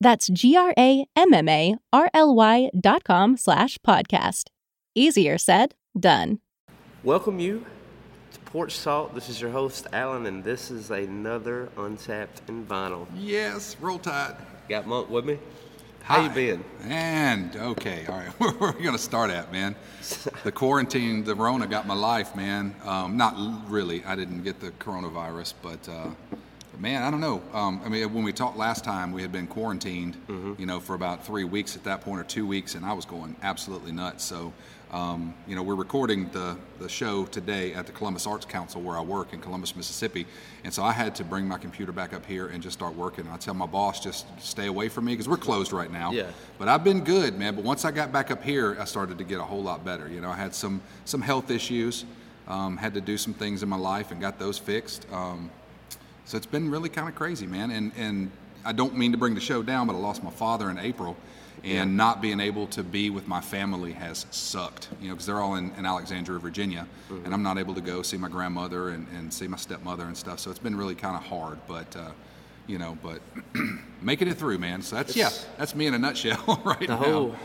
That's G-R-A-M-M-A-R-L-Y dot com slash podcast. Easier said, done. Welcome you to Porch Talk. This is your host, Alan, and this is another Untapped in Vinyl. Yes, roll tide. Got Monk with me? How you been? And okay, all right. Where are we gonna start at, man? The quarantine, the Rona got my life, man. Um, not really. I didn't get the coronavirus, but uh, man, I don't know. Um, I mean, when we talked last time, we had been quarantined, you know, for about three weeks at that point, or two weeks, and I was going absolutely nuts. So, um, you know, we're recording the the show today at the Columbus Arts Council where I work in Columbus, Mississippi, and so I had to bring my computer back up here and just start working. I tell my boss just stay away from me because we're closed right now. Yeah. But I've been good, man. But once I got back up here, I started to get a whole lot better. You know, I had some some health issues, um, had to do some things in my life and got those fixed. Um, so it's been really kind of crazy, man. And and I don't mean to bring the show down, but I lost my father in April, and not being able to be with my family has sucked. You know, because they're all in, in Alexandria, Virginia, and I'm not able to go see my grandmother and, and see my stepmother and stuff. So it's been really kind of hard, but. Uh, you know, but making it through, man. So that's yeah, that's me in a nutshell right The now. whole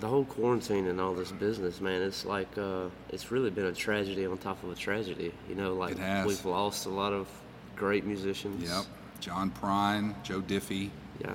the whole quarantine and all this business, man, it's like uh, it's really been a tragedy on top of a tragedy. You know, like we've lost a lot of great musicians. Yep. John Prine, Joe Diffie. Yeah.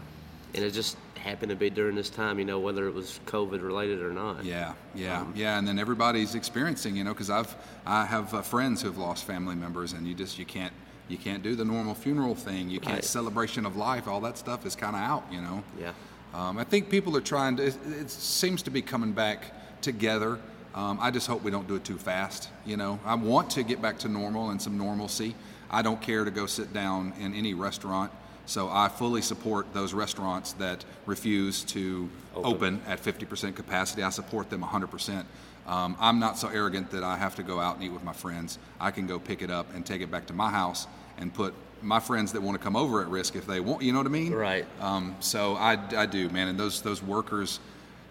And it just happened to be during this time, you know, whether it was COVID related or not. Yeah, yeah, Um, yeah. And then everybody's experiencing, you know, because I've I have uh, friends who have lost family members, and you just you can't you can't do the normal funeral thing. You can't Right. celebration of life. All that stuff is kind of out, you know. Yeah. Um, I think people are trying to. It, it seems to be coming back together. Um, I just hope we don't do it too fast. You know, I want to get back to normal and some normalcy. I don't care to go sit down in any restaurant. So I fully support those restaurants that refuse to open, at 50% capacity. I support them 100%. Um, I'm not so arrogant that I have to go out and eat with my friends. I can go pick it up and take it back to my house and put my friends that want to come over at risk if they want. You know what I mean? Right. Um, so I, I do, man. And those those workers,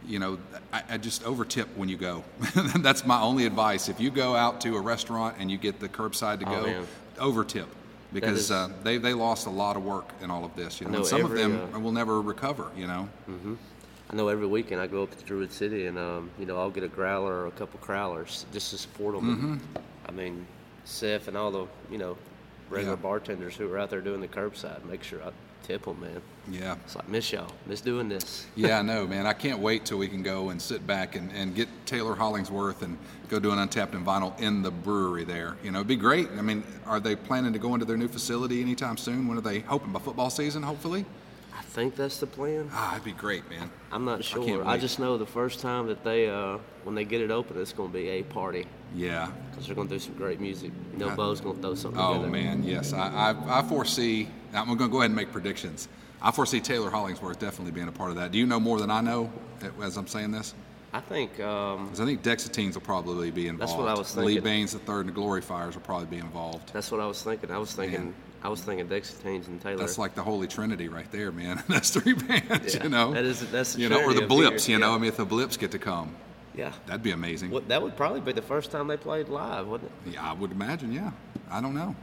you know, I, I just overtip when you go. That's my only advice. If you go out to a restaurant and you get the curbside to Oh, go, man. Overtip. Because is- uh, they, they lost a lot of work in all of this, you know. No, and some every, of them uh, will never recover, you know. I know every weekend I go up to Druid City and, um, you know, I'll get a growler or a couple crowlers just to support them. I mean, Seth and all the, you know, regular Yeah. bartenders who are out there doing the curbside, make sure I tip them, man. Yeah. It's like, miss y'all, miss doing this. Yeah, I know, man. I can't wait till we can go and sit back and, and get Taylor Hollingsworth and go do an untapped and vinyl in the brewery there. You know, it'd be great. I mean, are they planning to go into their new facility anytime soon? When are they hoping by football season, hopefully? I think that's the plan. Ah, that'd be great, man. I'm not sure. I, wait. just know the first time that they, uh, when they get it open, it's going to be a party Yeah. because they're going to do some great music. You know, Uh, Bo's going to throw something Oh together. man, yes. I, I, I foresee. I'm going to go ahead and make predictions. I foresee Taylor Hollingsworth definitely being a part of that. Do you know more than I know as I'm saying this? I think um, I think Dexateens will probably be involved. That's what I was thinking. Lee. Bains the third and the Glory Fires will probably be involved. that's what I was thinking. I was thinking, I was thinking Dexateens and Taylor. That's like the Holy Trinity right there, man. That's three bands, Yeah, you know. that is- that's the you know, or the Blips, you know. yeah. I mean, if the Blips get to come, yeah. that'd be amazing. What, that would probably be the first time they played live, wouldn't it? Yeah, I would imagine. Yeah, I don't know.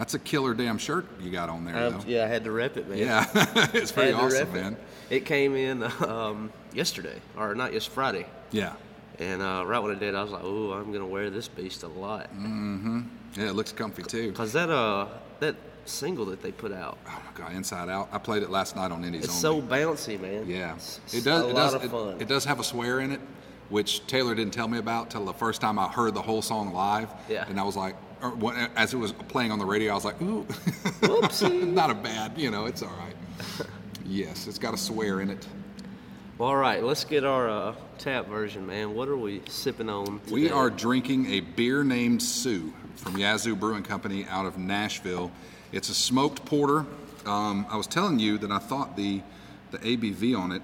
That's a killer damn shirt you got on there, Um, though. yeah, I had to rep it, man. Yeah, it's pretty awesome, it. man. It came in um, yesterday, or not yes Friday, Yeah, and uh, right when it did, I was like, "Oh, I'm gonna wear this beast a lot." Mm-hmm. yeah, it looks comfy too. Cause that uh that single that they put out, Oh my god, Inside Out. I played it last night on Indies it's Only. so bouncy, man. yeah, It's, it does. a It lot does. of it, fun. it does have a swear in it, which Taylor didn't tell me about till the first time I heard the whole song live. Yeah. And I was like, or when, as it was playing on the radio, I was like, ooh, not a bad, you know, it's all right. yes, it's got a swear in it. Well, all right, let's get our uh, tap version, man. What are we sipping on? Today? We are drinking a beer named Sue from Yazoo Brewing Company out of Nashville. It's a smoked porter. Um, I was telling you that I thought the the ABV on it,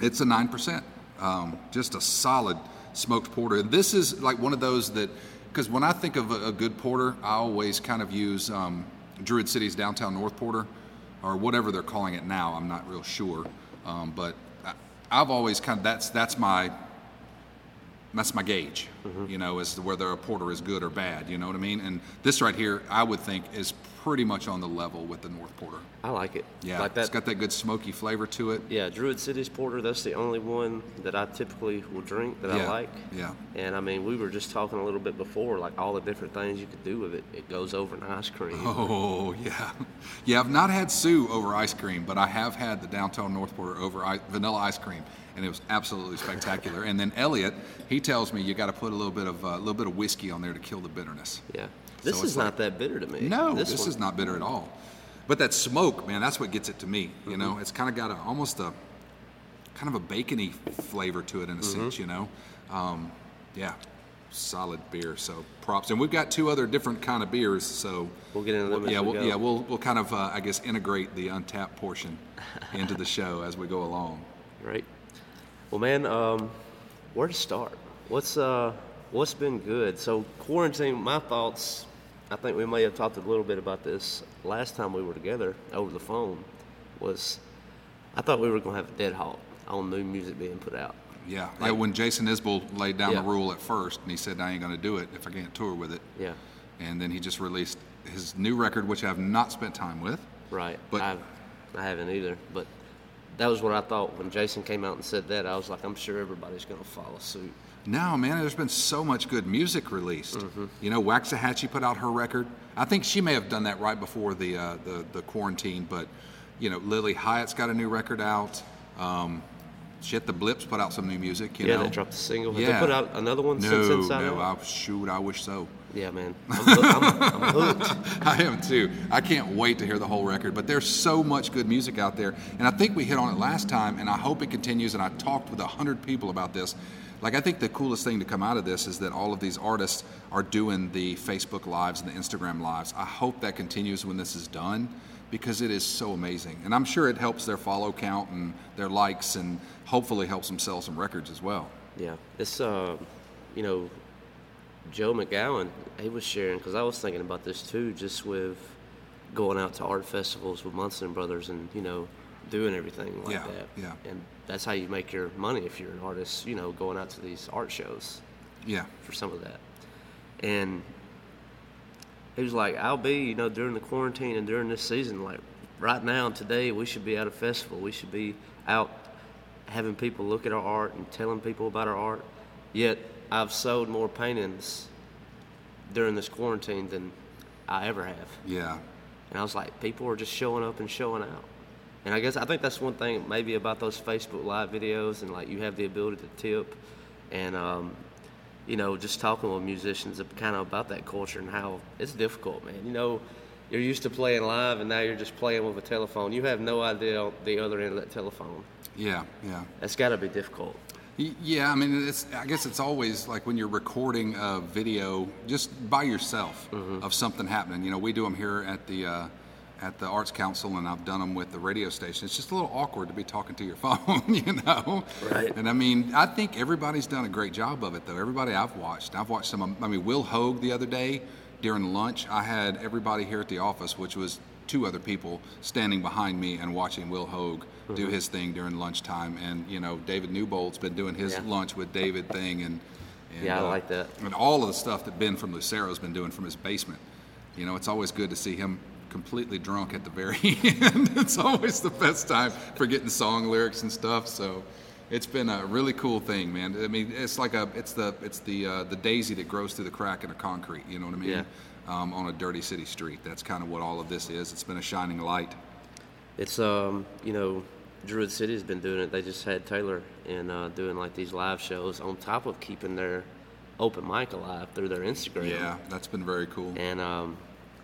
it's a nine percent. Um, just a solid smoked porter. And this is like one of those that, because when I think of a, a good porter, I always kind of use um, Druid City's Downtown North Porter, or whatever they're calling it now. I'm not real sure, um, but I, I've always kind of that's that's my that's my gauge, mm-hmm. you know, as to whether a porter is good or bad. You know what I mean? And this right here, I would think, is pretty much on the level with the North Porter. I like it. Yeah, like it's got that good smoky flavor to it. yeah, Druid City's porter. That's the only one that I typically will drink that I like. yeah. And I mean, we were just talking a little bit before, like all the different things you could do with it. It goes over an ice cream. Oh yeah, yeah. I've not had Sue over ice cream, but I have had the downtown North Porter over I- vanilla ice cream, and it was absolutely spectacular. and then Elliot, he tells me you got to put a little bit of a uh, little bit of whiskey on there to kill the bitterness. Yeah. This So is it's not like- that bitter to me. No, this, one- is not bitter at all. But that smoke, man, that's what gets it to me. You Mm-hmm. know, it's kind of got a almost a kind of a bacony flavor to it in a Mm-hmm. sense. You know, um, yeah, solid beer. So props, and we've got two other different kind of beers. So We'll get into them yeah, we we'll, yeah, we'll we'll kind of uh, I guess integrate the untapped portion into the show as we go along. Right. Well, man, um, where to start? What's uh, what's been good? So quarantine. My thoughts. I think we may have talked a little bit about this last time we were together over the phone. Was I thought we were gonna have a dead halt on new music being put out. Yeah, yeah. When Jason Isbell laid down Yeah. the rule at first, and he said, "I ain't going to do it if I can't tour with it." Yeah. and then he just released his new record, which I've not spent time with. Right. But- I, I haven't either. But that was what I thought when Jason came out and said that. I was like, I'm sure everybody's gonna follow suit. No, man, there's been so much good music released. You know, Waxahatchee put out her record. I think she may have done that right before the uh, the, the quarantine, but you know, Lilly Hiatt's got a new record out. Um, shit, the Blips put out some new music. You yeah, know, they dropped a single. Have Yeah. they put out another one no, since Inside no, Out? I, shoot, I wish so. Yeah, man. I'm, hook- I'm, I'm hooked. I am too. I can't wait to hear the whole record. But there's so much good music out there, and I think we hit on it last time, and I hope it continues. And I talked with a hundred people about this. Like I think the coolest thing to come out of this is that all of these artists are doing the Facebook lives and the Instagram lives. I hope that continues when this is done because it is so amazing, and I'm sure it helps their follow count and their likes, and hopefully helps them sell some records as well. Yeah, it's uh, you know, Joe McGowan. He was sharing because I was thinking about this too, just with going out to art festivals with Munson Brothers and you know, doing everything like Yeah, that. yeah. And that's how you make your money if you're an artist. You know, going out to these art shows Yeah, for some of that. And he was like, I'll be, you know, during the quarantine and during this season, like right now, and today, we should be at a festival. We should be out having people look at our art and telling people about our art. Yet, I've sold more paintings during this quarantine than I ever have. yeah, And I was like, people are just showing up and showing out. And I guess I think that's one thing maybe about those Facebook Live videos, and like you have the ability to tip, and um, you know, just talking with musicians kind of about that culture and how it's difficult, man. You know, you're used to playing live, and now you're just playing with a telephone. You have no idea on the other end of that telephone. yeah, yeah. That's got to be difficult. Yeah, I mean, it's. I guess it's always like when you're recording a video just by yourself of something happening. You know, we do them here at the uh, at the Arts Council, and I've done them with the radio station. It's just a little awkward to be talking to your phone, you know. Right. And I mean, I think everybody's done a great job of it, though. Everybody I've watched, I've watched some. I mean, Will Hoge the other day during lunch, I had everybody here at the office, which was two other people standing behind me and watching Will Hoge do his thing during lunchtime. And you know, David Newbould's been doing his Yeah. lunch with David thing, and, and Yeah, I uh, like that. And all of the stuff that Ben from Lucero's been doing from his basement. You know, it's always good to see him completely drunk at the very end. it's always the best time for getting song lyrics and stuff. So. It's been a really cool thing, man. I mean, it's like a, it's the, it's the, uh, the daisy that grows through the crack in the concrete. You know what I mean? Yeah. Um, on a dirty city street. That's kind of what all of this is. It's been a shining light. It's um, you know, Druid City has been doing it. They just had Taylor in uh, doing like these live shows on top of keeping their open mic alive through their Instagram. Yeah, that's been very cool. And um,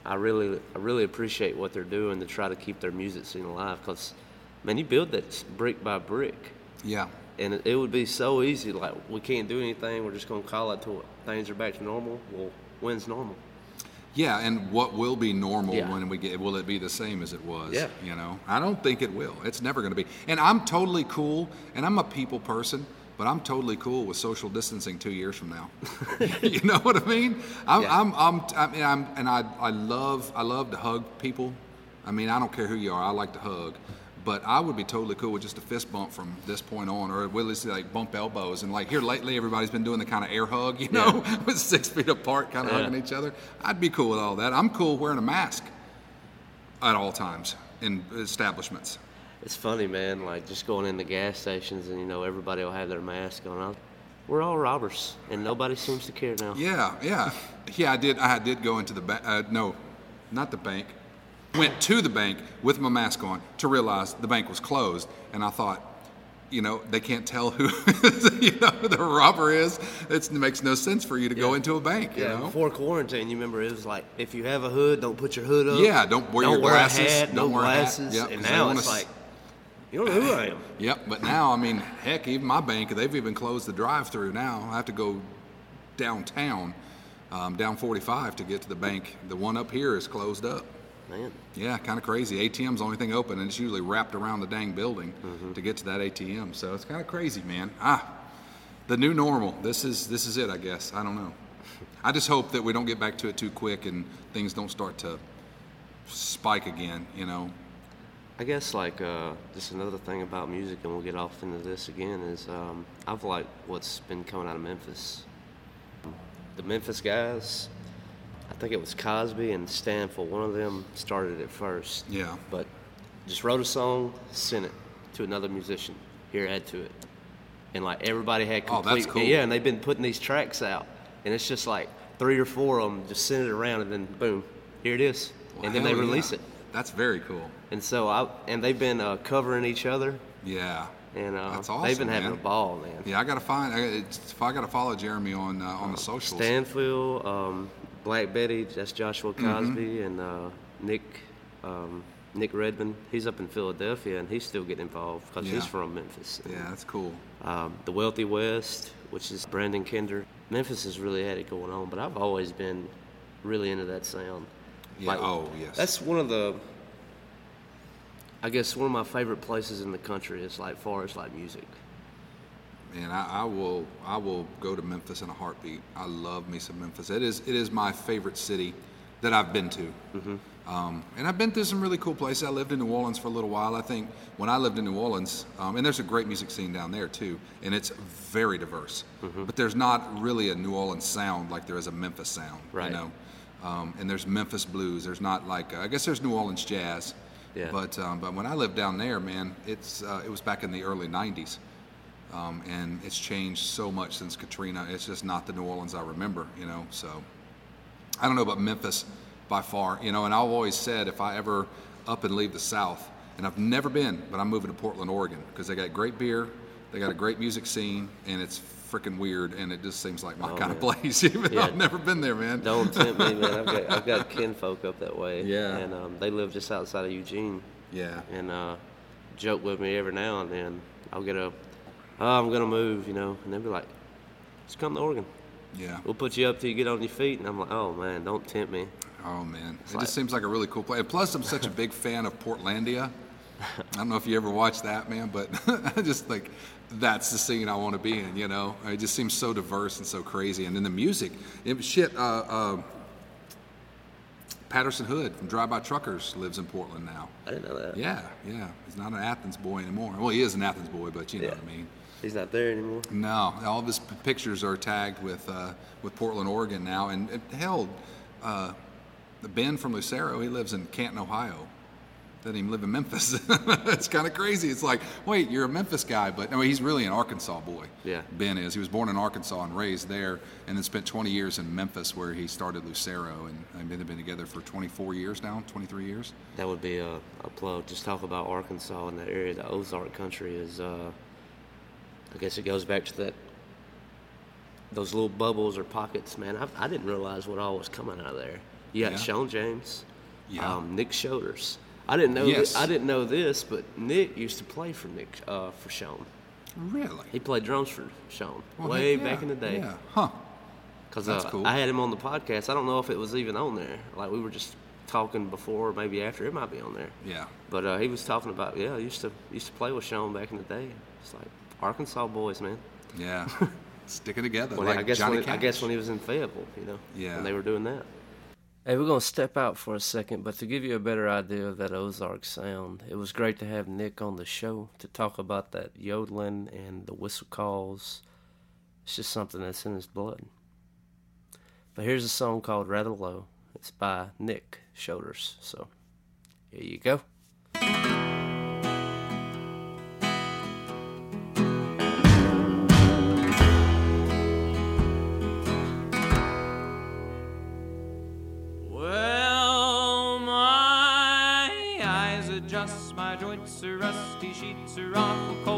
I really, I really appreciate what they're doing to try to keep their music scene alive. Cause, man, you build that brick by brick, Yeah, and it, it would be so easy. Like we can't do anything. We're just gonna call it till things are back to normal. Well, when's normal? Yeah, and what will be normal Yeah. when we get? Will it be the same as it was? Yeah. You know, I don't think it will. It's never going to be. And I'm totally cool. And I'm a people person. But I'm totally cool with social distancing two years from now. you know what I mean? I'm, Yeah. I'm, I'm, I mean, I'm, and I, I love, I love to hug people. I mean, I don't care who you are. I like to hug. But I would be totally cool with just a fist bump from this point on, or at least like bump elbows. And like here lately, everybody's been doing the kind of air hug, you know, with six feet apart, kind of Yeah. hugging each other. I'd be cool with all that. I'm cool wearing a mask at all times in establishments. It's funny, man. Like just going into gas stations, and you know everybody will have their mask on. We're all robbers, and nobody seems to care now. Yeah, yeah, yeah. I did. I did go into the bank. Uh, no, not the bank. Went to the bank with my mask on to realize the bank was closed, and I thought, you know, they can't tell who you know the robber is. It's, it makes no sense for you to go into a bank. You Yeah, know. before quarantine, you remember it was like if you have a hood, don't put your hood up. Yeah, don't wear don't your wear glasses, A hat, don't no wear glasses. Yep, and now it's like you don't know who I am. Yep, but now I mean, heck, even my bank, they've even closed the drive-through now. I have to go downtown, um, down 45 to get to the bank. The one up here is closed up. Man, Yeah, kind of crazy. ATM's the only thing open, and it's usually wrapped around the dang building to get to that ATM. So it's kind of crazy, man. Ah, the new normal. This is this is it, I guess. I don't know. I just hope that we don't get back to it too quick and things don't start to spike again. You know. I guess like uh, just another thing about music, and we'll get off into this again. Is um, I've liked what's been coming out of Memphis. The Memphis guys, I think it was Cosby and Stanfield. One of them started it first. Yeah. But just wrote a song, sent it to another musician. Here, add to it, and like everybody had Oh, complete. that's cool. Yeah, and they've been putting these tracks out, and it's just like three or four of them just send it around, and then boom, here it is, Well, and then they release yeah. it. That's very cool. And so I and they've been uh, covering each other, Yeah. and uh, That's they've been awesome, having man. a ball, man. Yeah, I gotta find. I, it's, I gotta follow Jeremy on uh, on the socials. Stanfield, um, Black Betty, that's Joshua Mm-hmm. Cosby, and uh, Nick um, Nick Redmond. He's up in Philadelphia, and he's still getting involved because Yeah. he's from Memphis. Yeah, that's cool. Um, the Wealthy West, which is Brandon Kinder. Memphis has really had it going on, but I've always been really into that sound. Yeah. oh yes. That's one of the, I guess, one of my favorite places in the country is like far as like music. Man, I, I will I will go to Memphis in a heartbeat. I love me some Memphis. It is it is my favorite city that I've been to. Um, and I've been to some really cool places. I lived in New Orleans for a little while. I think when I lived in New Orleans, um, and there's a great music scene down there too, and it's very diverse. But there's not really a New Orleans sound like there is a Memphis sound. Right. You know, um, and there's Memphis blues. There's not like I guess there's New Orleans jazz. Yeah. But um, but when I lived down there, man, it's uh, it was back in the early '90s. Um, and it's changed so much since Katrina. It's just not the New Orleans I remember, you know. So I don't know about Memphis by far, you know. And I've always said if I ever up and leave the South, and I've never been, but I'm moving to Portland, Oregon, because they got great beer, they got a great music scene, and it's freaking weird, and it just seems like my Oh, kind of man. place. Even though Yeah. I've never been there, man. Don't tempt me, man. I've got I've got kinfolk up that way. Yeah. And um, they live just outside of Eugene. Yeah. And uh, joke with me every now and then. I'll get a, oh, I'm gonna move, you know, and they'd be like, just come to Oregon. Yeah. We'll put you up till you get on your feet. And I'm like, oh man, don't tempt me. Oh man, it like- just seems like a really cool place. And plus, I'm such a big fan of Portlandia. I don't know if you ever watched that, man, but I just like that's the scene I want to be in. You know, it just seems so diverse and so crazy. And then the music, it, shit. Uh, uh, Patterson Hood from Drive By Truckers lives in Portland now. I didn't know that. Yeah, yeah. He's not an Athens boy anymore. Well, he is an Athens boy, but you know Yeah. what I mean. He's not there anymore. No, all of his p- pictures are tagged with uh, with Portland, Oregon now, and it, hell, uh, Ben from Lucero, he lives in Canton, Ohio, doesn't even live in Memphis. it's kind of crazy. It's like, wait, you're a Memphis guy, but no, he's really an Arkansas boy. Yeah. Ben is. He was born in Arkansas and raised there, and then spent 20 years in Memphis, where he started Lucero, and I mean, they've been together for 24 years now, 23 years. That would be a, a plug. Just talk about Arkansas and that area. The Ozark country is. Uh, I guess it goes back to that. Those little bubbles or pockets, man. I, I didn't realize what all was coming out of there. You got Yeah. Sean James, Yeah. um, Nick Shoulders. I didn't know. Yes. thi- I didn't know this, but Nick used to play for Nick uh, for Sean. Really? He played drums for Sean Well, way heck back in the day. Yeah. Huh. Because That's uh, cool. I had him on the podcast. I don't know if it was even on there. Like we were just talking before, maybe after. It might be on there. Yeah. But uh, he was talking about yeah, I used to used to play with Sean back in the day. It's like Arkansas boys, man. Yeah. Sticking together When, like I guess Johnny when, I guess when he was in Fayetteville, you know, Yeah. when they were doing that. Hey, we're gonna step out for a second, but to give you a better idea of that Ozark sound, it was great to have Nick on the show to talk about that yodeling and the whistle calls. It's just something that's in his blood. But here's a song called Rather Low. It's by Nick Shoulders. So here you go. Joints are rusty, sheets are awful cold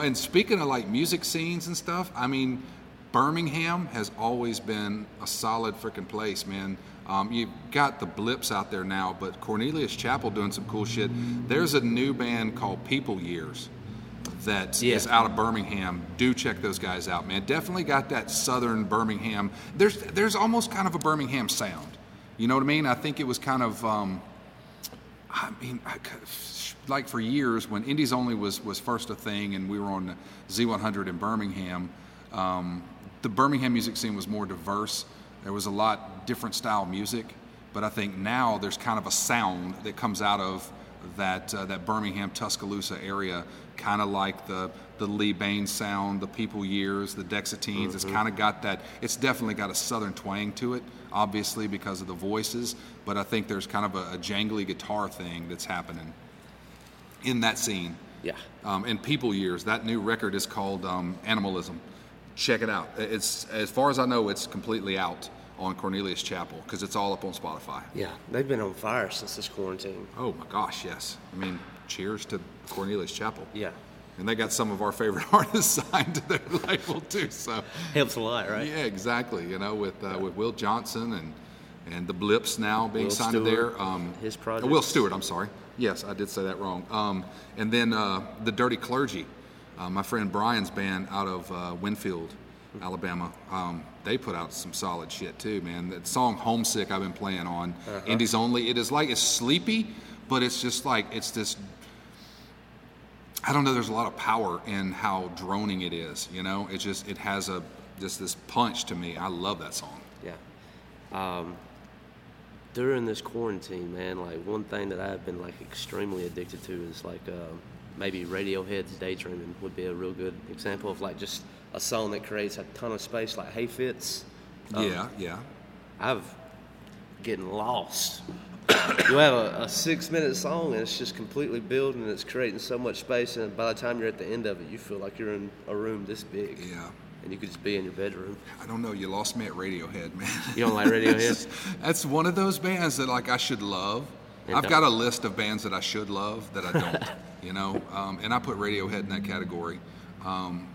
know, and speaking of like music scenes and stuff, I mean, Birmingham has always been a solid freaking place, man. Um, you've got the blips out there now, but Cornelius Chapel doing some cool shit. There's a new band called People Years that is Yeah. out of Birmingham. Do check those guys out, man. Definitely got that southern Birmingham. There's there's almost kind of a Birmingham sound. You know what I mean? I think it was kind of. Um, I mean, I, like for years when Indies Only was, was first a thing and we were on Z100 in Birmingham, um, the Birmingham music scene was more diverse. There was a lot different style music, but I think now there's kind of a sound that comes out of that uh, that Birmingham Tuscaloosa area, kind of like the the Lee Bains sound, the People Years, the Dexateens. It's kind of got that. It's definitely got a southern twang to it, obviously because of the voices. But I think there's kind of a, a jangly guitar thing that's happening in that scene. Yeah. Um, and People Years, that new record is called um, Animalism. Check it out. It's as far as I know, it's completely out on Cornelius Chapel because it's all up on Spotify. Yeah. They've been on fire since this quarantine. Oh my gosh, yes. I mean, cheers to Cornelius Chapel. Yeah. And they got some of our favorite artists signed to their label too. So Helps a lot, right? yeah, exactly. You know, with uh, with Will Johnson and and the Blips now being Will signed to Stewart, there. Um, his uh, projects. Will Stewart. I'm sorry. Yes, I did say that wrong. Um, and then uh, the Dirty Clergy, uh, my friend Brian's band out of uh, Winfield, Alabama. Um, they put out some solid shit too, man. That song "Homesick" I've been playing on Uh-huh. Indies Only. It is like it's sleepy, but it's just like it's this I don't know. There's a lot of power in how droning it is. You know, it just it has a just this punch to me. I love that song. Yeah. Um, during this quarantine, man, like one thing that I've been like extremely addicted to is like um maybe Radiohead's "Daydreaming" would be a real good example of like just a song that creates a ton of space, like "Hey Fits." Um, yeah, yeah. I've getting lost. you have a, a six-minute song and it's just completely building. and It's creating so much space, and by the time you're at the end of it, you feel like you're in a room this big. Yeah. And you could just be in your bedroom. I don't know. You lost me at Radiohead, man. You don't like Radiohead? That's one of those bands that like I should love. And I've don't. got a list of bands that I should love that I don't. you know, um, and I put Radiohead in that category. Um,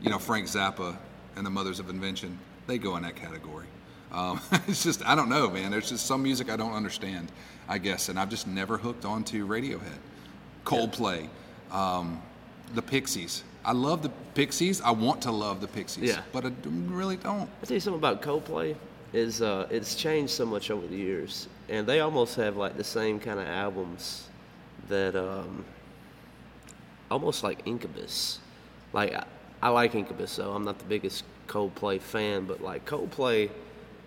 you know, Frank Zappa and the Mothers of Invention, they go in that category. Um, it's just I don't know, man. There's just some music I don't understand, I guess, and I've just never hooked onto Radiohead, Coldplay, um, the Pixies. I love the Pixies. I want to love the Pixies, Yeah. but I really don't. I tell you something about Coldplay is uh, it's changed so much over the years, and they almost have like the same kind of albums that um, almost like Incubus. Like I, I like Incubus, so I'm not the biggest Coldplay fan, but like Coldplay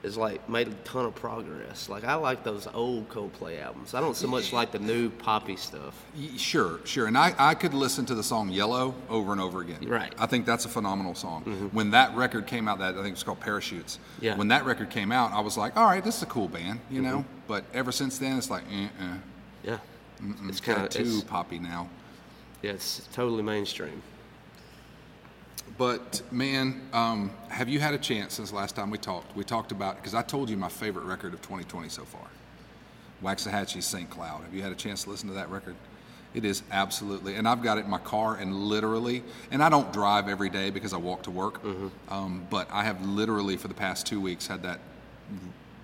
is like made a ton of progress. Like I like those old Coldplay albums. I don't so much like the new poppy stuff. Sure, sure. And I, I could listen to the song Yellow over and over again. Right. I think that's a phenomenal song. Mm-hmm. When that record came out, that I think it's called Parachutes. Yeah. When that record came out, I was like, all right, this is a cool band, you mm-hmm. know? But ever since then, it's like, eh. Yeah, it's It's kind of too poppy now. yeah, it's totally mainstream. But man, um, have you had a chance since last time we talked? We talked about because I told you my favorite record of 2020 so far, Waxahatchee's St. Cloud. Have you had a chance to listen to that record? It is absolutely, and I've got it in my car, and literally, and I don't drive every day because I walk to work. Um, but I have literally for the past two weeks had that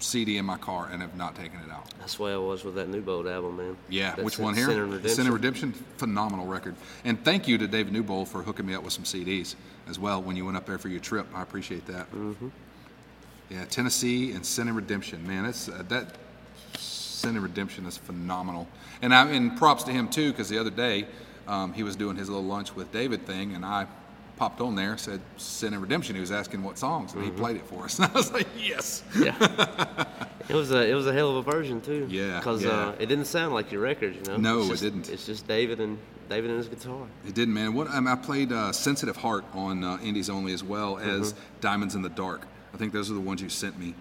CD in my car and have not taken it out. That's the way I was with that Newbould album, man. Yeah, That's which one here? Sin and Redemption. Sin and Redemption, phenomenal record. And thank you to David Newbould for hooking me up with some CDs as well when you went up there for your trip. I appreciate that. Mm-hmm. Yeah, Tennessee and Sin and Redemption, man, it's uh, that Sin and Redemption is phenomenal. And I and props to him too, because the other day um, he was doing his little lunch with David thing, and I popped on there, said Sin and Redemption. He was asking what songs, and he played it for us. And I was like, yes. Yeah. it was a it was a hell of a version too. Yeah, Because yeah. uh, it didn't sound like your record, you know. No, It's it didn't. It's just David and David and his guitar. It didn't, man. What um, I played uh, "Sensitive Heart" on uh, Indies Only, as well as "Diamonds in the Dark." I think those are the ones you sent me.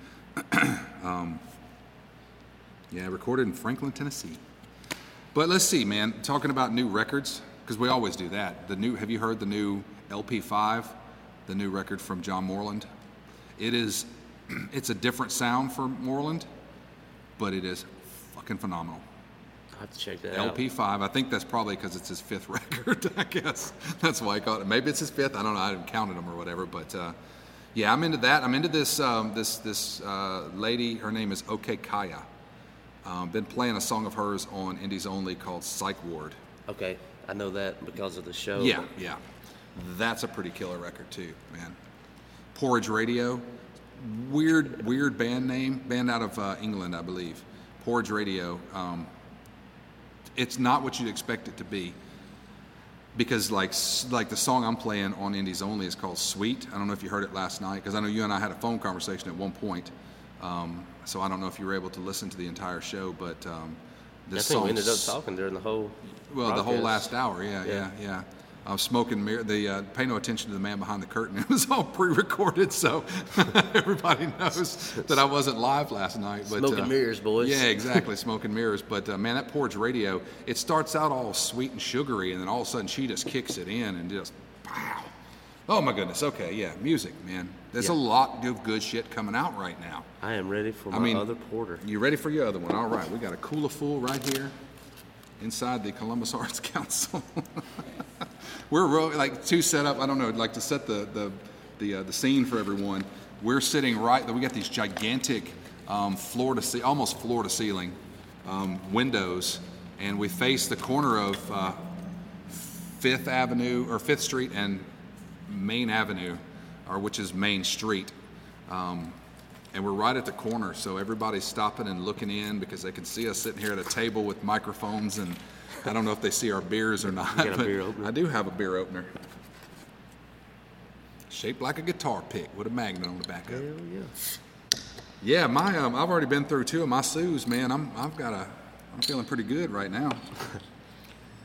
um, yeah, recorded in Franklin, Tennessee. But let's see, man. Talking about new records, because we always do that. The new. Have you heard the new LP5, the new record from John Moreland? It is. It's a different sound for Moreland, but it is fucking phenomenal. I have to check that out. LP5. I think that's probably because it's his fifth record. I guess that's why I got it. Maybe it's his fifth. I don't know. I haven't counted them or whatever. But uh, yeah, I'm into that. I'm into this um, this this uh, lady. Her name is Okay Kaya. Um, been playing a song of hers on Indies Only called Psych Ward. Okay, I know that because of the show. Yeah, yeah. That's a pretty killer record too, man. Porridge Radio, weird, weird band name, band out of uh, England, I believe. Porridge Radio. Um, it's not what you'd expect it to be, because like like the song I'm playing on Indies Only is called Sweet. I don't know if you heard it last night, because I know you and I had a phone conversation at one point. Um, so I don't know if you were able to listen to the entire show, but um, I this think we song ended up talking during the whole. Well, the whole last hour, yeah, yeah, Yeah. yeah. Uh, smoking mirror. The uh, pay no attention to the man behind the curtain. It was all pre-recorded, so everybody knows that I wasn't live last night. But, Smoking uh, mirrors, boys. Yeah, exactly, smoking mirrors. But uh, man, that Porch Radio, it starts out all sweet and sugary, and then all of a sudden she just kicks it in and just, wow. Oh my goodness. Okay, yeah, music, man. There's a lot of good shit coming out right now. I am ready for my I mean, other porter. You ready for your other one? All right, we got a Cooler Fool right here inside the Columbus Arts Council. We're real, like to set up. I don't know, like to set the the the, uh, the scene for everyone. We're sitting right. We got these gigantic um, floor to ce- almost floor to ceiling um, windows, and we face the corner of uh, Fifth Avenue or Fifth Street and Main Avenue, or which is Main Street. Um, and we're right at the corner, so everybody's stopping and looking in because they can see us sitting here at a table with microphones, and I don't know if they see our beers or not. got a beer opener? I do have a beer opener, shaped like a guitar pick with a magnet on the back of it. Hell yeah. Yeah, my um, I've already been through two of my sues, man. I'm I've got a, I'm feeling pretty good right now.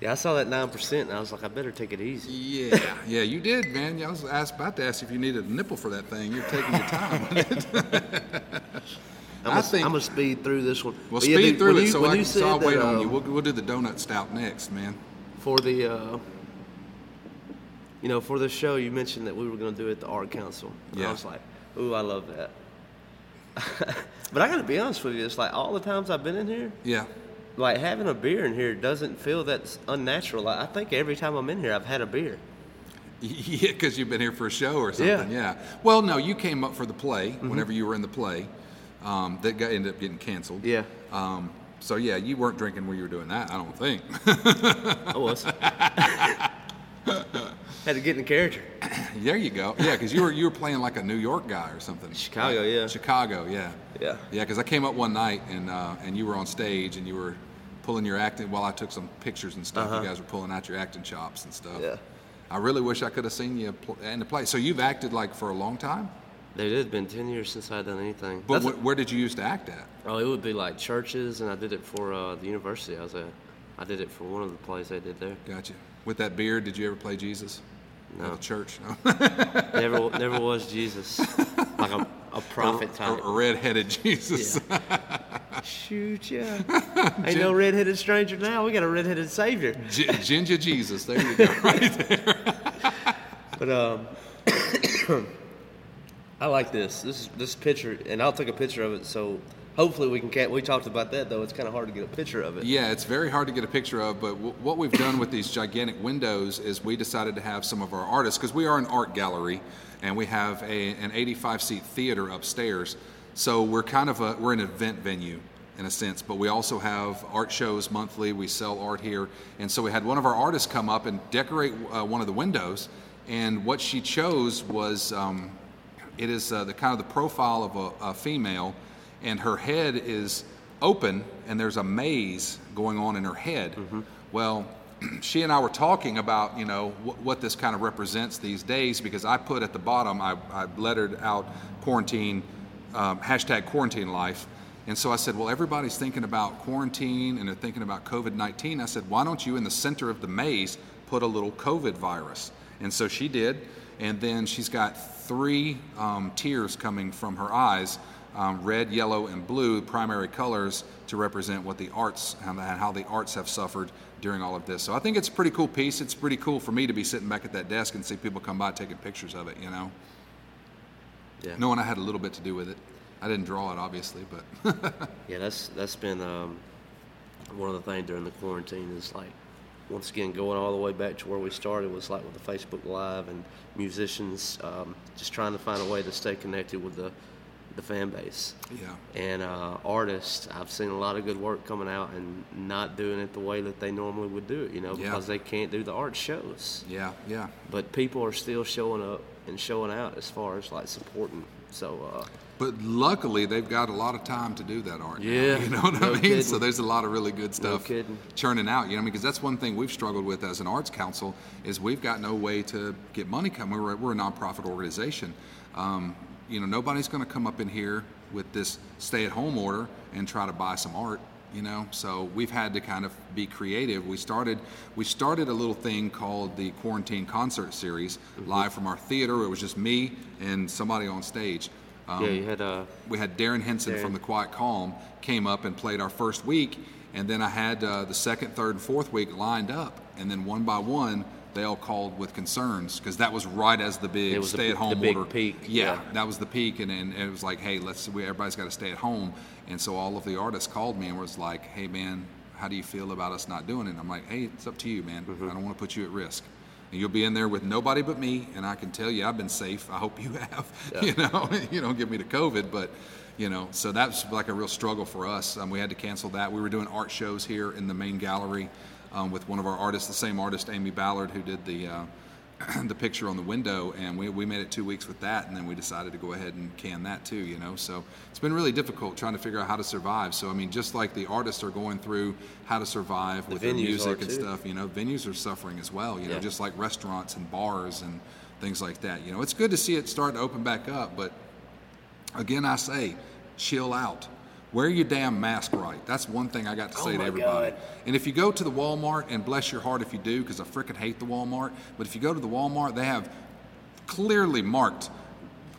Yeah, I saw that nine percent, and I was like, I better take it easy. Yeah, yeah, you did, man. I was asked, about to ask if you needed a nipple for that thing. You're taking your time. with it. I'm I gonna, think- I'm gonna speed through this one. Well, But yeah, speed dude, through it you- so, I, you can- so I'll wait that, on uh, you. We'll, we'll do the donut stout next, man. for the uh, you know for the show you mentioned that we were going to do it at the art council and Yeah. i was like ooh i love that but i gotta be honest with you it's like all the times i've been in here Yeah. Like having a beer in here doesn't feel that unnatural like, i think every time i'm in here i've had a beer Yeah, because you've been here for a show or something. Yeah. yeah. Well, no, you came up for the play whenever you were in the play. Um, that got, ended up getting canceled. Yeah. Um, so yeah, you weren't drinking when you were doing that. I don't think. i was had to get in the character there you go. Yeah, because you were you were playing like a New York guy or something. Chicago, yeah. Chicago, yeah. Yeah. Yeah, because I came up one night and uh, and you were on stage and you were pulling your acting while I took some pictures and stuff. Uh-huh. You guys were pulling out your acting chops and stuff. Yeah. I really wish I could have seen you in the play. So you've acted like for a long time. It had been 10 years since I'd done anything. But wh- where did you used to act at? oh, it would be like churches, and I did it for uh, the university I was at. I did it for one of the plays they did there. Gotcha. With that beard, did you ever play Jesus? No. Church? No. Never, never was Jesus. Like a, a prophet a, type. a red-headed Jesus. Shoot, yeah. Ain't no redheaded stranger now. We got a redheaded savior. G- Ginger Jesus. There you go. Right there. But um, I like this. This this picture, and I'll take a picture of it. So hopefully we can. Ca- we talked about that though. It's kind of hard to get a picture of it. Yeah, it's very hard to get a picture of, but w- what we've done with these gigantic windows is we decided to have some of our artists, because we are an art gallery, and we have a, an 85 seat theater upstairs. So we're kind of a, we're an event venue in a sense, but we also have art shows monthly. We sell art here. And so we had one of our artists come up and decorate uh, one of the windows. And what she chose was um, it is uh, the kind of the profile of a, a female, and her head is open, and there's a maze going on in her head. Well, she and I were talking about you know what, what this kind of represents these days because I put at the bottom I, I lettered out quarantine um, hashtag quarantine life. And so I said, well, everybody's thinking about quarantine and they're thinking about COVID 19. I said, why don't you, in the center of the maze, put a little COVID virus? And so she did. And then she's got three um, tears coming from her eyes um, red, yellow, and blue, primary colors to represent what the arts and how the arts have suffered during all of this. So I think it's a pretty cool piece. It's pretty cool for me to be sitting back at that desk and see people come by taking pictures of it, you know? Yeah. Knowing I had a little bit to do with it. I didn't draw it, obviously, but Yeah, that's that's been um, one of the things during the quarantine is like once again going all the way back to where we started was like with the Facebook Live and musicians um, just trying to find a way to stay connected with the the fan base. yeah. And uh, artists, I've seen a lot of good work coming out and not doing it the way that they normally would do it, you know, Yeah. because they can't do the art shows. Yeah, yeah. But people are still showing up and showing out as far as like supporting. So uh, But luckily, they've got a lot of time to do that art. now, Yeah, you know what no I mean. kidding. So there's a lot of really good stuff kidding. churning out. You know, I mean, because that's one thing we've struggled with as an arts council is we've got no way to get money coming. We're, we're a nonprofit organization. Um, you know, nobody's going to come up in here with this stay-at-home order and try to buy some art. you know. So we've had to kind of be creative. We started we started a little thing called the Quarantine Concert Series, Mm-hmm. live from our theater. It was just me and somebody on stage. Um, yeah, you had uh, we had Darren Henson from the Quiet Calm came up and played our first week, and then I had uh, the second, third, and fourth week lined up, and then one by one they all called with concerns because that was right as the big It was the- stay-at-home order. peak, Yeah, yeah. that was the peak, and, and it was like, hey, let's we, everybody's got to stay at home, and so all of the artists called me and was like, hey man, how do you feel about us not doing it? And I'm like, hey, it's up to you, man. Mm-hmm. I don't want to put you at risk. And you'll be in there with nobody but me, and I can tell you, I've been safe. I hope you have. You know, you don't give me to COVID, but you know, so that's like a real struggle for us. Um, we had to cancel that. We were doing art shows here in the main gallery um, with one of our artists, the same artist, Amy Ballard, who did the. Uh, the picture on the window, and we, we made it two weeks with that, and then we decided to go ahead and can that too, you know. So it's been really difficult trying to figure out how to survive. So I mean, just like the artists are going through how to survive with their music and stuff, you know, venues are suffering as well, you know, just like restaurants and bars and things like that. You know, it's good to see it starting to open back up, but again, I say, chill out. Wear your damn mask right. That's one thing I got to oh say to Oh my everybody. God. And if you go to the Walmart, and bless your heart if you do, because I frickin' hate the Walmart, but if you go to the Walmart, they have clearly marked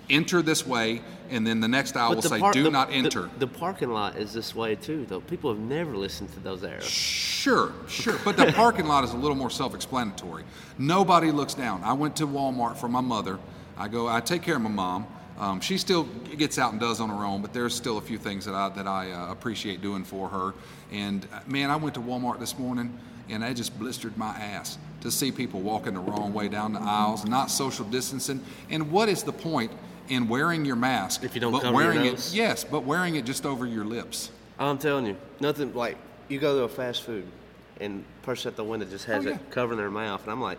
enter this way, and then the next aisle will say par- do the- not the- enter. The, parking lot is this way too, though. People have never listened to those arrows. Sure, sure. But the parking lot is a little more self explanatory. Nobody looks down. I went to Walmart for my mother. I go, I take care of my mom. Um, she still gets out and does on her own, but there's still a few things that I, that I uh, appreciate doing for her. And uh, man, I went to Walmart this morning and I just blistered my ass to see people walking the wrong way down the aisles, not social distancing. And what is the point in wearing your mask? If you don't but cover your wearing nose? it, yes, but wearing it just over your lips. I'm telling you, nothing like you go to a fast food and person at the window just has Oh, it covering their mouth, and I'm like,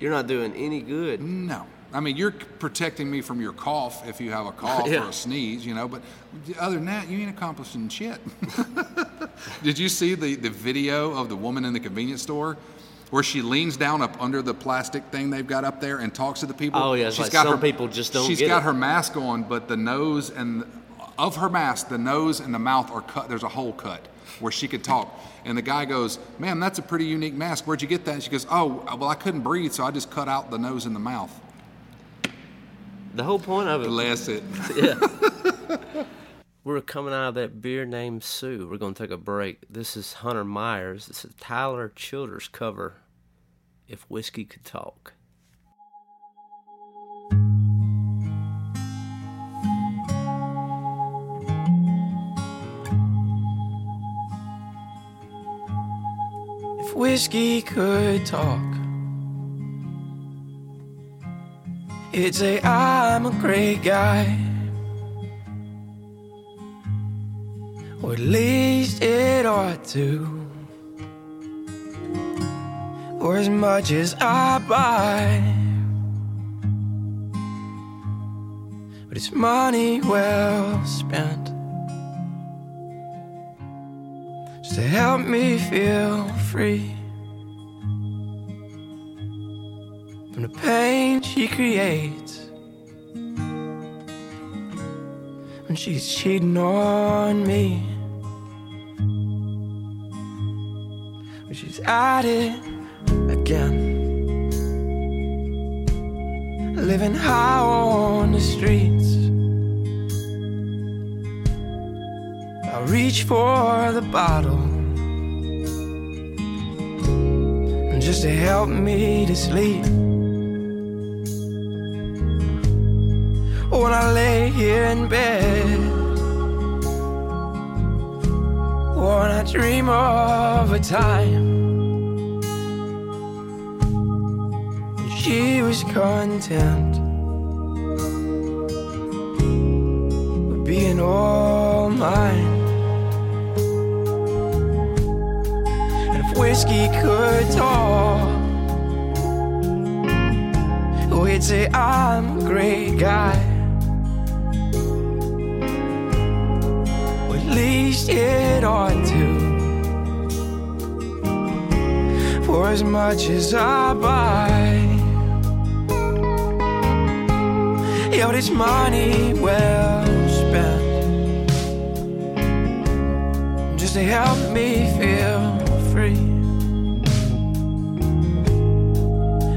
you're not doing any good. No. I mean, you're protecting me from your cough if you have a cough Yeah. or a sneeze, you know, but other than that, you ain't accomplishing shit. Did you see the, the video of the woman in the convenience store where she leans down up under the plastic thing they've got up there and talks to the people? Oh, yeah, it's like some people just don't She's got it. her mask on, but the nose and of her mask, the nose and the mouth are cut. There's a hole cut where she could talk. And the guy goes, "Man, that's a pretty unique mask. Where'd you get that?" And she goes, "Oh, well, I couldn't breathe, so I just cut out the nose and the mouth." The whole point of it, Bless it. Yeah. We're coming out of that beer named Sue. We're going to take a break. This is Hunter Myers. This is Tyler Childers cover. If whiskey could talk. If whiskey could talk, it'd say I'm a great guy. Or at least it ought to. Or as much as I buy. But it's money well spent. just to help me feel free from the pain she creates when she's cheating on me. When she's at it again, living high on the streets. I reach for the bottle just to help me to sleep. When I lay here in bed, when I dream of a time she was content with being all mine. And if whiskey could talk, it'd say I'm a great guy. Least it ought to. For as much as I buy, yo, this money well spent just to help me feel free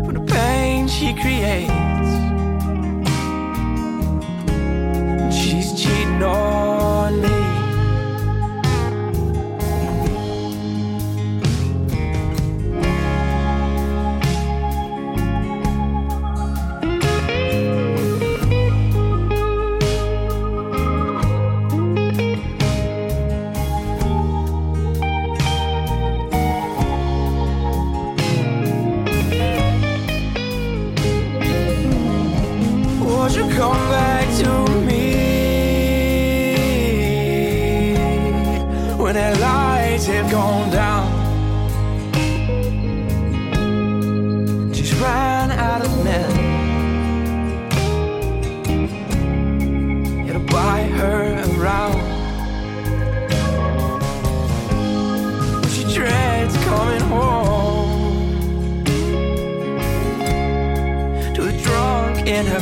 from the pain she creates. She's cheating on